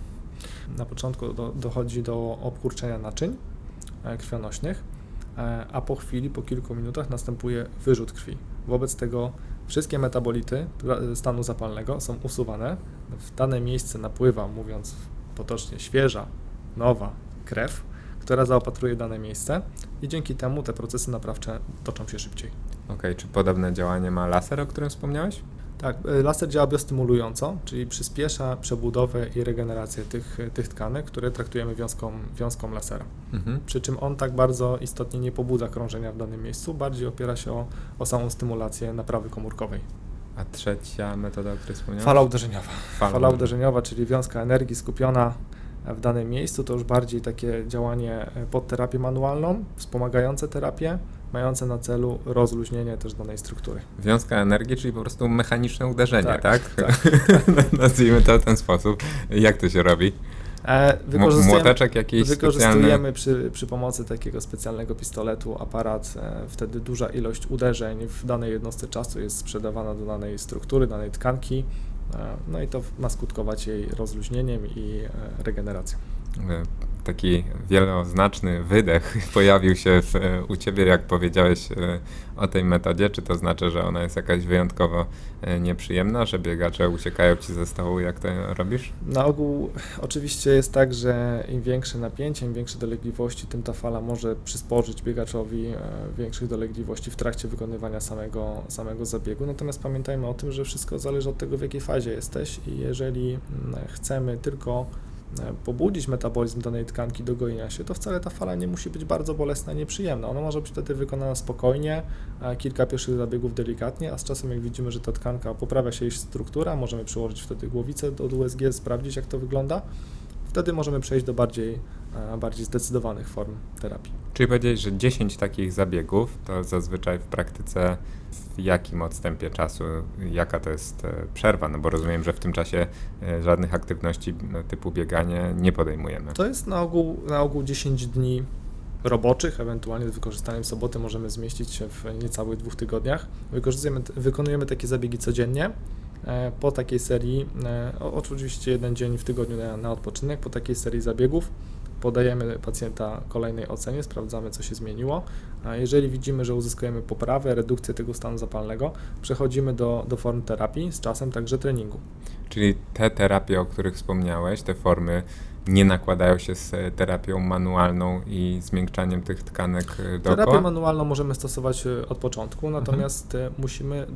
Na początku do, dochodzi do obkurczenia naczyń krwionośnych, a po chwili, po kilku minutach następuje wyrzut krwi. Wobec tego wszystkie metabolity stanu zapalnego są usuwane. W dane miejsce napływa, mówiąc potocznie, świeża, nowa krew, która zaopatruje dane miejsce i dzięki temu te procesy naprawcze toczą się szybciej. Okej, okay, czy podobne działanie ma laser, o którym wspomniałeś? Tak, e, laser działa biostymulująco, czyli przyspiesza przebudowę i regenerację tych, tych tkanek, które traktujemy wiązką, wiązką lasera. Mhm. Przy czym on tak bardzo istotnie nie pobudza krążenia w danym miejscu, bardziej opiera się o, o samą stymulację naprawy komórkowej. A trzecia metoda, o której wspomniałeś? Fala uderzeniowa. Fala, Fala uderzeniowa, czyli wiązka energii skupiona w danym miejscu, to już bardziej takie działanie pod terapię manualną, wspomagające terapię, mające na celu rozluźnienie też danej struktury. Wiązka energii, czyli po prostu mechaniczne uderzenie, tak? tak? tak. Nazwijmy to w ten sposób. Jak to się robi? E, Młoteczek jakiś Wykorzystujemy specjalny? przy, przy pomocy takiego specjalnego pistoletu aparat, e, wtedy duża ilość uderzeń w danej jednostce czasu jest sprzedawana do danej struktury, danej tkanki, e, no i to ma skutkować jej rozluźnieniem i regeneracją. E, taki wieloznaczny wydech pojawił się w, e, u ciebie, jak powiedziałeś e, o tej metodzie. Czy to znaczy, że ona jest jakaś wyjątkowo nieprzyjemna, że biegacze uciekają ci ze stołu, jak to robisz? Na ogół oczywiście jest tak, że im większe napięcie, im większe dolegliwości, tym ta fala może przysporzyć biegaczowi większych dolegliwości w trakcie wykonywania samego, samego zabiegu. Natomiast pamiętajmy o tym, że wszystko zależy od tego, w jakiej fazie jesteś i jeżeli mm, chcemy tylko E, pobudzić metabolizm danej tkanki do gojenia się, to wcale ta fala nie musi być bardzo bolesna, nieprzyjemna. Ona może być wtedy wykonana spokojnie, kilka pierwszych zabiegów delikatnie, a z czasem jak widzimy, że ta tkanka poprawia się jej struktura, możemy przyłożyć wtedy głowicę do USG, sprawdzić jak to wygląda. Wtedy możemy przejść do bardziej, e, bardziej zdecydowanych form terapii. Czyli powiedzieć, że 10 takich zabiegów to zazwyczaj w praktyce w jakim odstępie czasu, jaka to jest e, przerwa? No bo rozumiem, że w tym czasie e, żadnych aktywności no, typu bieganie nie podejmujemy. To jest na ogół, na ogół 10 dni roboczych, ewentualnie z wykorzystaniem soboty możemy zmieścić się w niecałych dwóch tygodniach. Wykorzystujemy, wykonujemy takie zabiegi codziennie. E, po takiej serii, oczywiście jeden dzień w tygodniu na, na odpoczynek, po takiej serii zabiegów podajemy pacjenta kolejnej ocenie, sprawdzamy, co się zmieniło. A jeżeli widzimy, że uzyskujemy poprawę, redukcję tego stanu zapalnego, przechodzimy do, do form terapii, z czasem także treningu. Czyli te terapie, o których wspomniałeś, te formy nie nakładają się z e, terapią manualną i zmiękczaniem tych tkanek e, dookoła? Terapię manualną możemy stosować e, od początku, natomiast mhm. musimy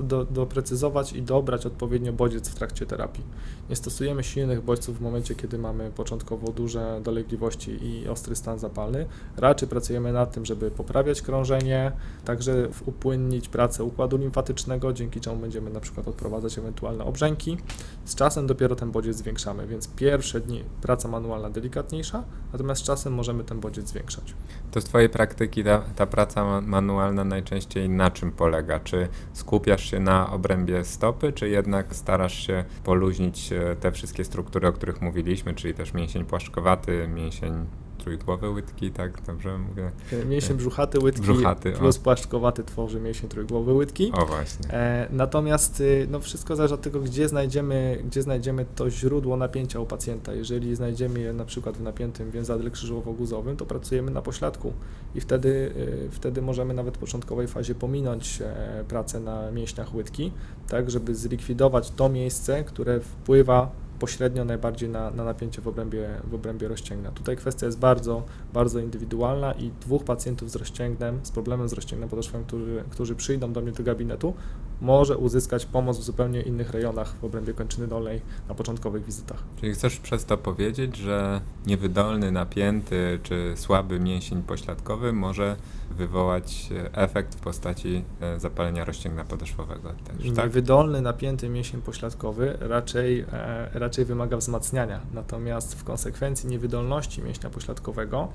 do, doprecyzować i dobrać odpowiednio bodziec w trakcie terapii. Nie stosujemy silnych bodźców w momencie, kiedy mamy początkowo duże dolegliwości i ostry stan zapalny. Raczej pracujemy nad tym, żeby poprawiać krążenie, także upłynnić pracę układu limfatycznego, dzięki czemu będziemy na przykład odprowadzać ewentualne obrzęki. Z czasem dopiero ten bodziec zwiększamy, więc pierwsze dni praca manualna delikatniejsza, natomiast czasem możemy ten bodziec zwiększać. To z Twojej praktyki ta, ta praca manualna najczęściej na czym polega? Czy skupiasz się na obrębie stopy, czy jednak starasz się poluźnić e, te wszystkie struktury, o których mówiliśmy, czyli też mięsień płaszczkowaty, mięsień trójgłowe łydki, tak dobrze mówię? Mięsień brzuchaty łydki brzuchaty, plus o. płaszczkowaty tworzy mięsień trójgłowy łydki. O właśnie. E, natomiast y, no, wszystko zależy od tego, gdzie znajdziemy, gdzie znajdziemy to źródło napięcia u pacjenta. Jeżeli znajdziemy je na przykład w napiętym więzadle krzyżowo-guzowym, to pracujemy na pośladku i wtedy, y, wtedy możemy nawet w początkowej fazie pominąć e, pracę na mięśniach łydki, tak, żeby zlikwidować to miejsce, które wpływa pośrednio najbardziej na, na napięcie w obrębie, w obrębie rozcięgna. Tutaj kwestia jest bardzo, bardzo indywidualna i dwóch pacjentów z rozcięgnem, z problemem z rozcięgnem podeszwowym, którzy, którzy przyjdą do mnie do gabinetu, może uzyskać pomoc w zupełnie innych rejonach w obrębie kończyny dolnej na początkowych wizytach. Czyli chcesz przez to powiedzieć, że niewydolny, napięty czy słaby mięsień pośladkowy może wywołać e, efekt w postaci e, zapalenia rozcięgna podeszwowego też, tak? Wydolny, napięty mięsień pośladkowy raczej, e, raczej wymaga wzmacniania, natomiast w konsekwencji niewydolności mięśnia pośladkowego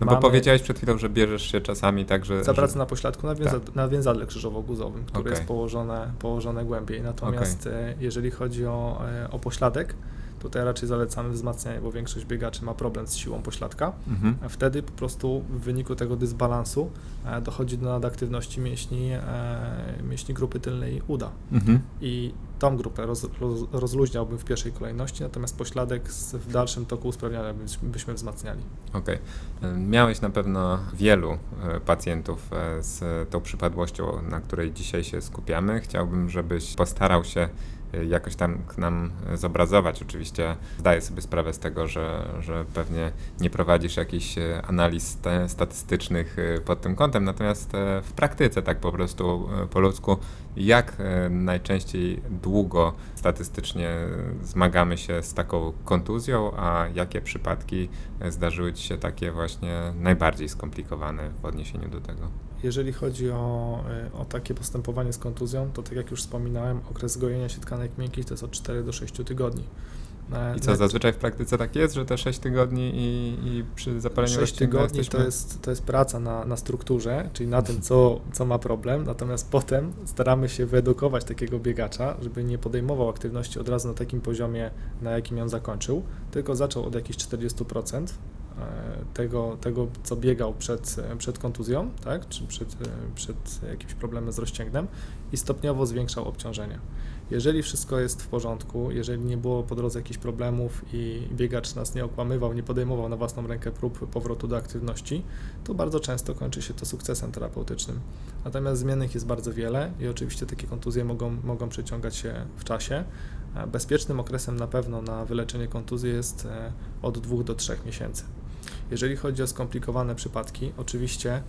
no bo powiedziałeś przed chwilą, że bierzesz się czasami tak, że... Za pracę że... na pośladku na, więza, tak. na więzadle krzyżowo-guzowym, które okay. jest położone, położone głębiej. Natomiast okay. jeżeli chodzi o, o pośladek, Tutaj raczej zalecamy wzmacnianie, bo większość biegaczy ma problem z siłą pośladka. Mhm. Wtedy po prostu w wyniku tego dysbalansu e, dochodzi do nadaktywności mięśni, e, mięśni grupy tylnej uda. Mhm. I tą grupę roz, roz, rozluźniałbym w pierwszej kolejności, natomiast pośladek w dalszym toku usprawniania byśmy wzmacniali. Okej. Okay. Miałeś na pewno wielu e, pacjentów z tą przypadłością, na której dzisiaj się skupiamy. Chciałbym, żebyś postarał się jakoś tam nam zobrazować. Oczywiście zdaję sobie sprawę z tego, że, że pewnie nie prowadzisz jakichś e, analiz statystycznych e, pod tym kątem, natomiast w praktyce tak po prostu po ludzku, jak najczęściej długo statystycznie zmagamy się z taką kontuzją, a jakie przypadki zdarzyły Ci się takie właśnie najbardziej skomplikowane w odniesieniu do tego? Jeżeli chodzi o, e, o takie postępowanie z kontuzją, to tak jak już wspominałem, okres gojenia się tkanek miękkich to jest od 4 do 6 tygodni. I co, zazwyczaj w praktyce tak jest, że te 6 tygodni i, i przy zapaleniu 6 rozcięgna tygodni jesteśmy... to jest, to jest praca na, na strukturze, czyli na tym, co, co ma problem, natomiast potem staramy się wyedukować takiego biegacza, żeby nie podejmował aktywności od razu na takim poziomie, na jakim ją zakończył, tylko zaczął od jakichś 40% e, tego, tego co biegał przed, przed kontuzją, tak, czy przed, e, przed jakimś problemem z rozcięgnem i stopniowo zwiększał obciążenie. Jeżeli wszystko jest w porządku, jeżeli nie było po drodze jakichś problemów i biegacz nas nie okłamywał, nie podejmował na własną rękę prób powrotu do aktywności, to bardzo często kończy się to sukcesem terapeutycznym. Natomiast zmiennych jest bardzo wiele i oczywiście takie kontuzje mogą, mogą przeciągać się w czasie. E, Bezpiecznym okresem na pewno na wyleczenie kontuzji jest e, od 2 do 3 miesięcy. Jeżeli chodzi o skomplikowane przypadki, oczywiście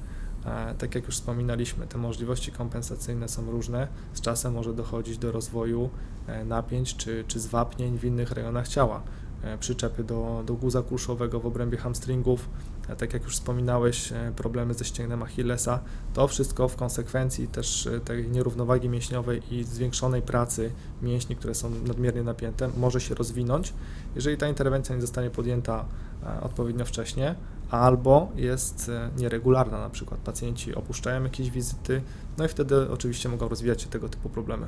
E, Tak jak już wspominaliśmy, te możliwości kompensacyjne są różne. Z czasem może dochodzić do rozwoju e, napięć czy, czy zwapnień w innych rejonach ciała. E, Przyczepy do, do guza kulszowego w obrębie hamstringów, tak jak już wspominałeś, problemy ze ścięgnem Achillesa. To wszystko w konsekwencji też tej nierównowagi mięśniowej i zwiększonej pracy mięśni, które są nadmiernie napięte, może się rozwinąć, jeżeli ta interwencja nie zostanie podjęta odpowiednio wcześnie, albo jest e, nieregularna, na przykład pacjenci opuszczają jakieś wizyty, no i wtedy oczywiście mogą rozwijać się tego typu problemy.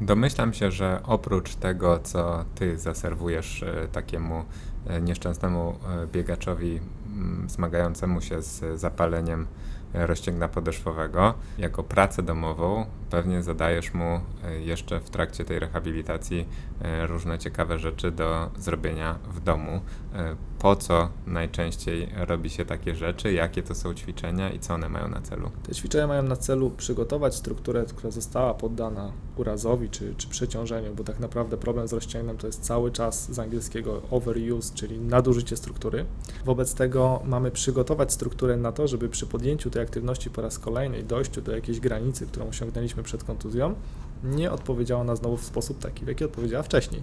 Domyślam się, że oprócz tego, co ty zaserwujesz e, takiemu e, nieszczęsnemu e, biegaczowi mm, zmagającemu się z zapaleniem e, rozcięgna podeszwowego, jako pracę domową pewnie zadajesz mu e, jeszcze w trakcie tej rehabilitacji e, różne ciekawe rzeczy do zrobienia w domu. E, Po co najczęściej robi się takie rzeczy, jakie to są ćwiczenia i co one mają na celu? Te ćwiczenia mają na celu przygotować strukturę, która została poddana urazowi czy, czy przeciążeniu, bo tak naprawdę problem z rozcięgnem to jest cały czas z angielskiego overuse, czyli nadużycie struktury. Wobec tego mamy przygotować strukturę na to, żeby przy podjęciu tej aktywności po raz kolejny dojściu do jakiejś granicy, którą osiągnęliśmy przed kontuzją, nie odpowiedziała na znowu w sposób taki, w jaki odpowiedziała wcześniej.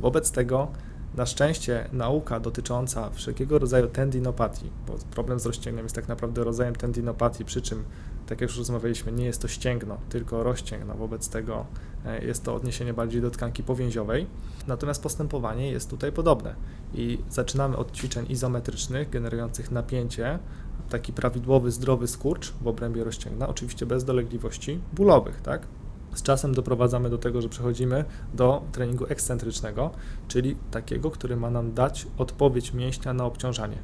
Wobec tego na szczęście nauka dotycząca wszelkiego rodzaju tendinopatii, bo problem z rozcięgnem jest tak naprawdę rodzajem tendinopatii, przy czym, tak jak już rozmawialiśmy, nie jest to ścięgno, tylko rozcięgno, wobec tego e, jest to odniesienie bardziej do tkanki powięziowej. Natomiast postępowanie jest tutaj podobne i zaczynamy od ćwiczeń izometrycznych, generujących napięcie, taki prawidłowy, zdrowy skurcz w obrębie rozcięgna, oczywiście bez dolegliwości bólowych, tak? Z czasem doprowadzamy do tego, że przechodzimy do treningu ekscentrycznego, czyli takiego, który ma nam dać odpowiedź mięśnia na obciążanie.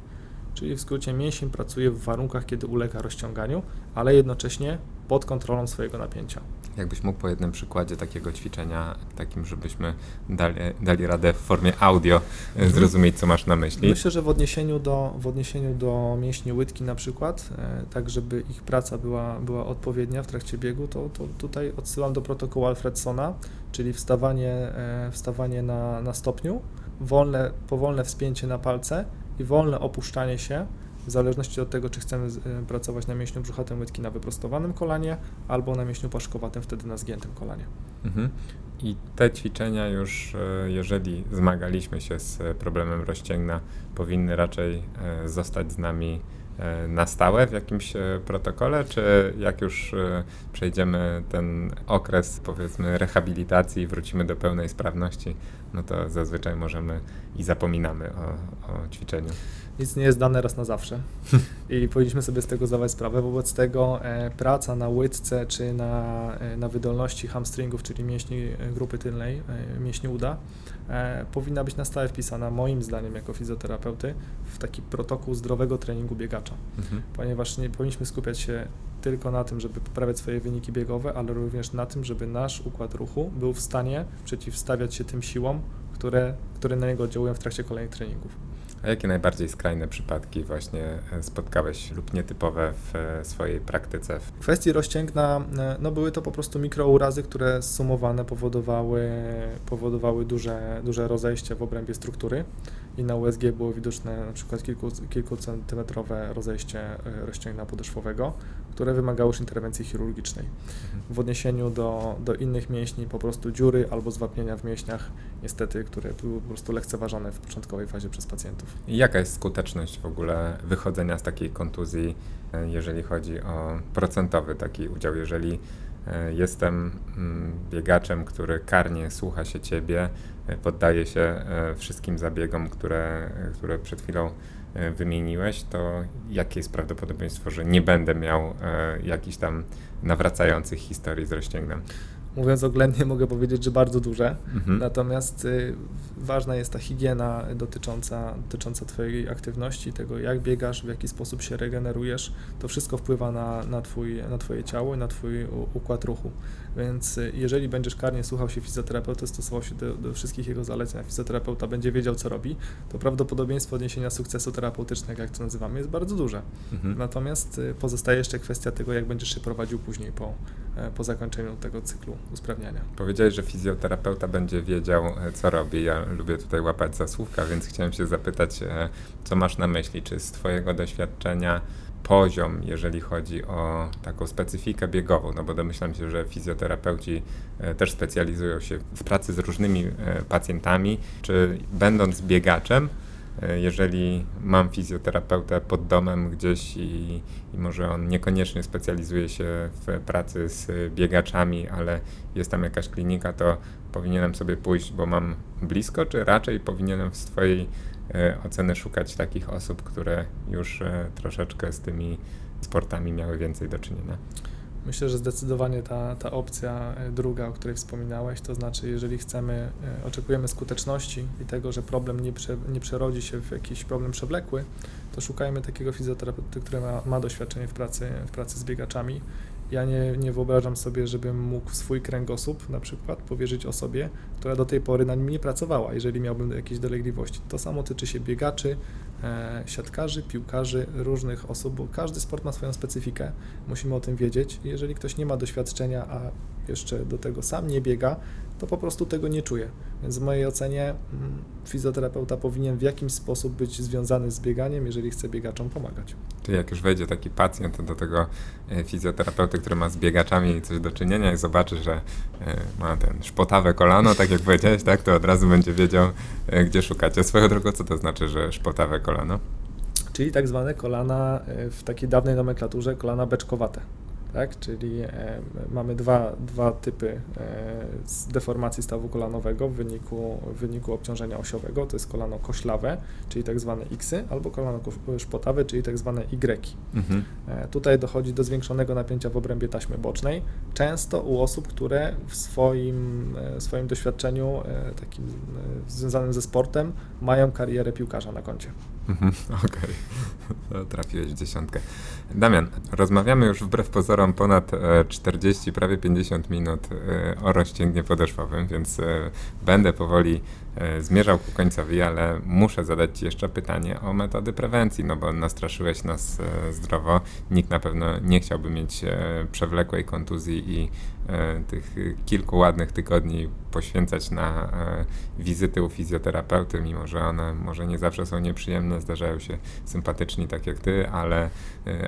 Czyli w skrócie mięsień pracuje w warunkach, kiedy ulega rozciąganiu, ale jednocześnie pod kontrolą swojego napięcia. Jakbyś mógł po jednym przykładzie takiego ćwiczenia, takim, żebyśmy dali, dali radę w formie audio e, zrozumieć, co masz na myśli. Myślę, że w odniesieniu do, w odniesieniu do mięśni łydki na przykład, e, tak żeby ich praca była, była odpowiednia w trakcie biegu, to, to tutaj odsyłam do protokołu Alfredsona, czyli wstawanie, e, wstawanie na, na stopniu, wolne, powolne wspięcie na palce i wolne opuszczanie się, w zależności od tego, czy chcemy e, pracować na mięśniu brzuchatym łydki na wyprostowanym kolanie, albo na mięśniu paszkowatym, wtedy na zgiętym kolanie. Mhm. I te ćwiczenia już, e, jeżeli zmagaliśmy się z e, problemem rozcięgna, powinny raczej zostać z nami na stałe w jakimś protokole, czy jak już przejdziemy ten okres, powiedzmy, rehabilitacji i wrócimy do pełnej sprawności, no to zazwyczaj możemy i zapominamy o, o ćwiczeniu. Nic nie jest dane raz na zawsze i powinniśmy sobie z tego zdawać sprawę. Wobec tego e, praca na łydce czy na, e, na wydolności hamstringów, czyli mięśni e, grupy tylnej, e, mięśni uda, e, powinna być na stałe wpisana, moim zdaniem, jako fizjoterapeuty, w taki protokół zdrowego treningu biegacza, Mhm. ponieważ nie powinniśmy skupiać się tylko na tym, żeby poprawiać swoje wyniki biegowe, ale również na tym, żeby nasz układ ruchu był w stanie przeciwstawiać się tym siłom, które, które na niego oddziałują w trakcie kolejnych treningów. A jakie najbardziej skrajne przypadki właśnie e, spotkałeś lub nietypowe w e, swojej praktyce? W kwestii rozcięgna, e, no były to po prostu mikrourazy, które sumowane powodowały, powodowały duże, duże rozejście w obrębie struktury i na USG było widoczne na przykład kilku, kilkucentymetrowe rozejście e, rozcięgna podeszwowego, które wymagało już interwencji chirurgicznej. W odniesieniu do, do innych mięśni po prostu dziury albo zwapnienia w mięśniach, niestety, które były po prostu lekceważone w początkowej fazie przez pacjentów. I jaka jest skuteczność w ogóle wychodzenia z takiej kontuzji, e, jeżeli chodzi o procentowy taki udział? Jeżeli e, jestem mm, biegaczem, który karnie słucha się ciebie, poddaje się wszystkim zabiegom, które, które przed chwilą wymieniłeś, to jakie jest prawdopodobieństwo, że nie będę miał jakichś tam nawracających historii z rozciągnem? mówiąc oględnie, mogę powiedzieć, że bardzo duże. Mhm. Natomiast y, ważna jest ta higiena dotycząca, dotycząca Twojej aktywności, tego jak biegasz, w jaki sposób się regenerujesz. To wszystko wpływa na, na, twój, na Twoje ciało i na Twój układ ruchu. Więc y, jeżeli będziesz karnie słuchał się fizjoterapeuty, stosował się do, do, wszystkich jego zaleceń, a fizjoterapeuta będzie wiedział, co robi, to prawdopodobieństwo odniesienia sukcesu terapeutycznego, jak to nazywamy, jest bardzo duże. Mhm. Natomiast y, pozostaje jeszcze kwestia tego, jak będziesz się prowadził później po, e, po zakończeniu tego cyklu usprawniania. Powiedziałeś, że fizjoterapeuta będzie wiedział, e, co robi. Ja lubię tutaj łapać za słówka, więc chciałem się zapytać, e, co masz na myśli? Czy z Twojego doświadczenia poziom, jeżeli chodzi o taką specyfikę biegową, no bo domyślam się, że fizjoterapeuci e, też specjalizują się w pracy z różnymi pacjentami, czy będąc biegaczem, E, jeżeli mam fizjoterapeutę pod domem gdzieś i, i, może on niekoniecznie specjalizuje się w pracy z biegaczami, ale jest tam jakaś klinika, to powinienem sobie pójść, bo mam blisko, czy raczej powinienem z Twojej e, oceny szukać takich osób, które już e, troszeczkę z tymi sportami miały więcej do czynienia? Myślę, że zdecydowanie ta, ta opcja e, druga, o której wspominałeś, to znaczy, jeżeli chcemy, e, oczekujemy skuteczności i tego, że problem nie, prze, nie przerodzi się w jakiś problem przewlekły, to szukajmy takiego fizjoterapeuty, który ma, ma doświadczenie w pracy, w pracy z biegaczami. Ja nie, nie wyobrażam sobie, żebym mógł swój kręgosłup na przykład powierzyć osobie, która do tej pory na nim nie pracowała, jeżeli miałbym jakieś dolegliwości. To samo tyczy się biegaczy, E, siatkarzy, piłkarzy, różnych osób, bo każdy sport ma swoją specyfikę. Musimy o tym wiedzieć. Jeżeli ktoś nie ma doświadczenia, a jeszcze do tego sam nie biega, to po prostu tego nie czuje. Więc w mojej ocenie mm, fizjoterapeuta powinien w jakimś sposób być związany z bieganiem, jeżeli chce biegaczom pomagać. Czyli jak już wejdzie taki pacjent do tego e, fizjoterapeuty, który ma z biegaczami coś do czynienia i zobaczy, że e, ma ten szpotawe kolano, tak jak powiedziałeś, tak, to od razu będzie wiedział, e, gdzie szukać. A swoją drogą, co to znaczy, że szpotawe kolano? Czyli tak zwane kolana w takiej dawnej nomenklaturze kolana beczkowate tak? czyli e, mamy dwa, dwa typy e, deformacji stawu kolanowego w wyniku, w wyniku obciążenia osiowego, to jest kolano koślawe, czyli tak zwane X, albo kolano szpotawe, czyli tak zwane Y. Mhm. E, tutaj dochodzi do zwiększonego napięcia w obrębie taśmy bocznej, często u osób, które w swoim, e, swoim doświadczeniu e, takim e, związanym ze sportem mają karierę piłkarza na koncie. Mhm, okej, okay. trafiłeś w dziesiątkę. Damian, rozmawiamy już wbrew pozorom ponad 40, e, prawie 50 minut e, o rozciągnie podeszwowym, więc e, będę powoli zmierzał ku końcowi, ale muszę zadać Ci jeszcze pytanie o metody prewencji, no bo nastraszyłeś nas zdrowo. Nikt na pewno nie chciałby mieć przewlekłej kontuzji i tych kilku ładnych tygodni poświęcać na wizyty u fizjoterapeuty, mimo że one może nie zawsze są nieprzyjemne, zdarzają się sympatyczni tak jak Ty, ale,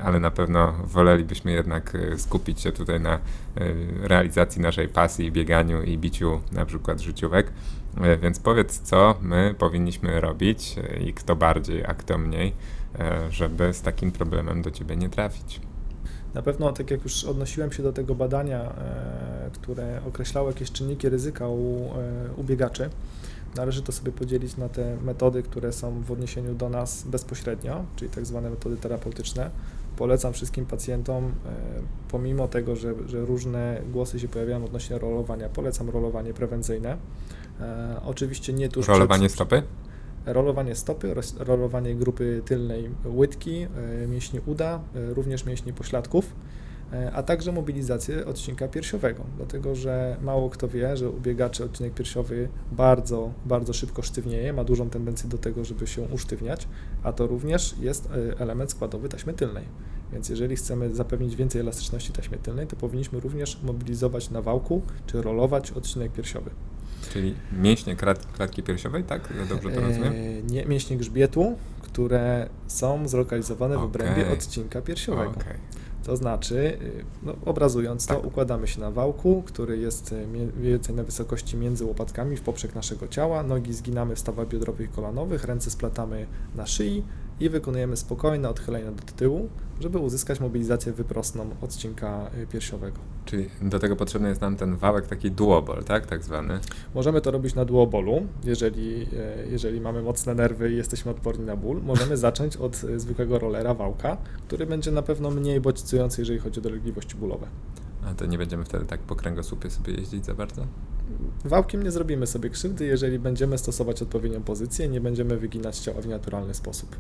ale na pewno wolelibyśmy jednak e, skupić się tutaj na e, realizacji naszej pasji, bieganiu i biciu na przykład życiówek. E, więc powiedz, co my powinniśmy robić i kto bardziej, a kto mniej, żeby z takim problemem do Ciebie nie trafić. Na pewno, tak jak już odnosiłem się do tego badania, które określało jakieś czynniki ryzyka u, u biegaczy, należy to sobie podzielić na te metody, które są w odniesieniu do nas bezpośrednio, czyli tak zwane metody terapeutyczne. Polecam wszystkim pacjentom, e, pomimo tego, że, że różne głosy się pojawiają odnośnie rolowania, polecam rolowanie prewencyjne. E, oczywiście nie tuż Rolowanie przed, stopy? Rolowanie stopy, rolowanie grupy tylnej łydki, e, mięśni uda, również mięśni pośladków E, a także mobilizację odcinka piersiowego, dlatego że mało kto wie, że u biegaczy odcinek piersiowy bardzo, bardzo szybko sztywnieje, ma dużą tendencję do tego, żeby się usztywniać, a to również jest e, element składowy taśmy tylnej. Więc jeżeli chcemy zapewnić więcej elastyczności taśmy tylnej, to powinniśmy również mobilizować na wałku czy rolować odcinek piersiowy. Czyli mięśnie klatki piersiowej, tak? Ja dobrze to rozumiem? Eee, nie, mięśnie grzbietu, które są zlokalizowane okay. w obrębie odcinka piersiowego. Okay. To znaczy, y, no, obrazując tak. to, układamy się na wałku, który jest y, mniej więcej na wysokości między łopatkami w poprzek naszego ciała. Nogi zginamy w stawach biodrowych i kolanowych, ręce splatamy na szyi i wykonujemy spokojne odchylenia do tyłu, żeby uzyskać mobilizację wyprostną odcinka y, piersiowego. Czyli do tego potrzebny jest nam ten wałek taki duobol, tak, tak zwany? Możemy to robić na duobolu, jeżeli, e, jeżeli mamy mocne nerwy i jesteśmy odporni na ból. Możemy zacząć od e, zwykłego rollera, wałka, który będzie na pewno mniej bodźcujący, jeżeli chodzi o dolegliwości bólowe. A to nie będziemy wtedy tak po kręgosłupie sobie jeździć za bardzo? Wałkiem nie zrobimy sobie krzywdy, jeżeli będziemy stosować odpowiednią pozycję, nie będziemy wyginać ciała w naturalny sposób.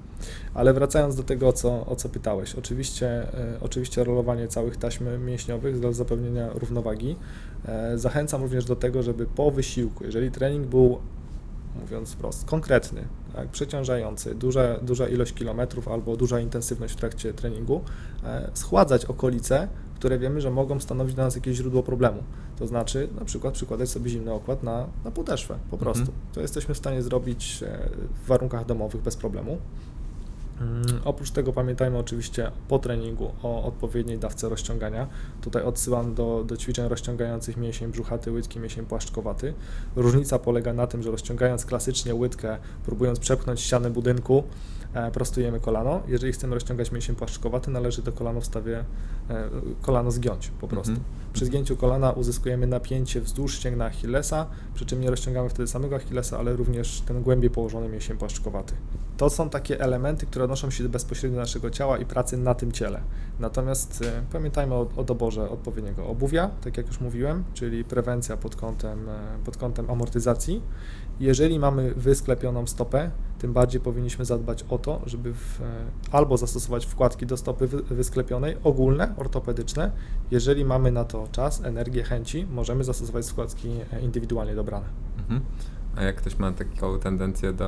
Ale wracając do tego, o co, o co pytałeś, oczywiście, e, oczywiście rolowanie całych taśm mięśniowych dla zapewnienia równowagi. E, zachęcam również do tego, żeby po wysiłku, jeżeli trening był mówiąc wprost, konkretny, tak, przeciążający, duża, duża ilość kilometrów albo duża intensywność w trakcie treningu, e, schładzać okolice, które wiemy, że mogą stanowić dla nas jakieś źródło problemu. To znaczy na przykład przykładać sobie zimny okład na, na podeszwę po prostu. Mhm. To jesteśmy w stanie zrobić e, w warunkach domowych bez problemu. Mm, oprócz tego pamiętajmy oczywiście po treningu o odpowiedniej dawce rozciągania. Tutaj odsyłam do, do ćwiczeń rozciągających mięsień brzuchaty, łydki, mięsień płaszczkowaty. Różnica polega na tym, że rozciągając klasycznie łydkę, próbując przepchnąć ścianę budynku, prostujemy kolano. Jeżeli chcemy rozciągać mięsień płaszczkowaty, należy to kolano w stawie, e, kolano zgiąć po prostu. Mm -hmm. Przy zgięciu kolana uzyskujemy napięcie wzdłuż ścięgna Achillesa, przy czym nie rozciągamy wtedy samego Achillesa, ale również ten głębiej położony mięsień płaszczkowaty. To są takie elementy, które odnoszą się bezpośrednio do naszego ciała i pracy na tym ciele. Natomiast e, pamiętajmy o, o doborze odpowiedniego obuwia, tak jak już mówiłem, czyli prewencja pod kątem, pod kątem amortyzacji. Jeżeli mamy wysklepioną stopę, tym bardziej powinniśmy zadbać o to, żeby w, e, albo zastosować wkładki do stopy wysklepionej, ogólne, ortopedyczne. Jeżeli mamy na to czas, energię, chęci, możemy zastosować składki e, indywidualnie dobrane. Mhm. A jak ktoś ma taką tendencję do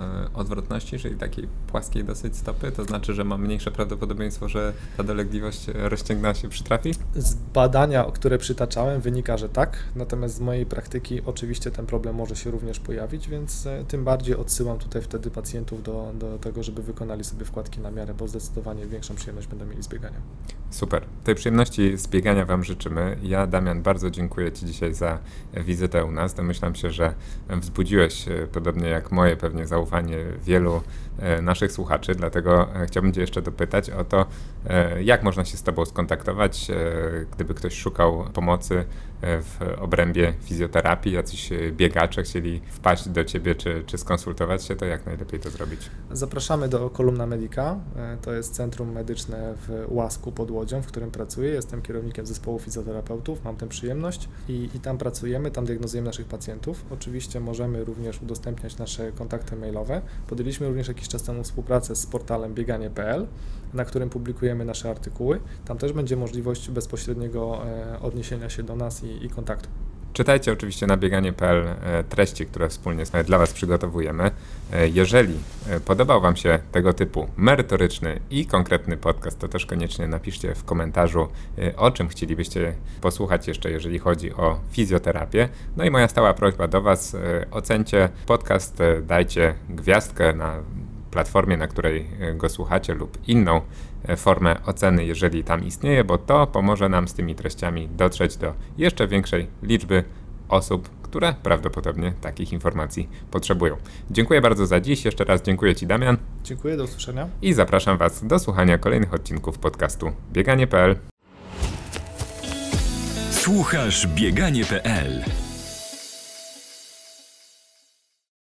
e, odwrotności, czyli takiej płaskiej dosyć stopy, to znaczy, że ma mniejsze prawdopodobieństwo, że ta dolegliwość rozciągna się przytrafi? Z badania, które przytaczałem, wynika, że tak. Natomiast z mojej praktyki oczywiście ten problem może się również pojawić, więc e, tym bardziej odsyłam tutaj wtedy pacjentów do, do tego, żeby wykonali sobie wkładki na miarę, bo zdecydowanie większą przyjemność będą mieli z biegania. Super. Tej przyjemności z biegania Wam życzymy. Ja, Damian, bardzo dziękuję Ci dzisiaj za wizytę u nas. Domyślam się, że wzbudziłeś, e, podobnie jak moje, pewnie zaufanie wielu e, naszych słuchaczy, dlatego e, chciałbym Cię jeszcze dopytać o to, jak można się z Tobą skontaktować, gdyby ktoś szukał pomocy w obrębie fizjoterapii, jacyś biegacze chcieli wpaść do Ciebie czy, czy skonsultować się, to jak najlepiej to zrobić? Zapraszamy do Kolumna Medica, to jest centrum medyczne w Łasku pod Łodzią, w którym pracuję. Jestem kierownikiem zespołu fizjoterapeutów, mam tę przyjemność i, i tam pracujemy, tam diagnozujemy naszych pacjentów. Oczywiście możemy również udostępniać nasze kontakty mailowe. Podjęliśmy również jakiś czas temu współpracę z portalem bieganie.pl, na którym publikujemy nasze artykuły. Tam też będzie możliwość bezpośredniego e, odniesienia się do nas i, i kontaktu. Czytajcie oczywiście na bieganie.pl e, treści, które wspólnie dla Was przygotowujemy. E, jeżeli podobał Wam się tego typu merytoryczny i konkretny podcast, to też koniecznie napiszcie w komentarzu, o czym chcielibyście posłuchać jeszcze, jeżeli chodzi o fizjoterapię. No i moja stała prośba do Was, ocencie podcast, dajcie gwiazdkę na platformie, na której e, go słuchacie, lub inną e, formę oceny, jeżeli tam istnieje, bo to pomoże nam z tymi treściami dotrzeć do jeszcze większej liczby osób, które prawdopodobnie takich informacji potrzebują. Dziękuję bardzo za dziś. Jeszcze raz dziękuję Ci, Damian. Dziękuję, do usłyszenia. I zapraszam Was do słuchania kolejnych odcinków podcastu bieganie.pl. Słuchasz bieganie.pl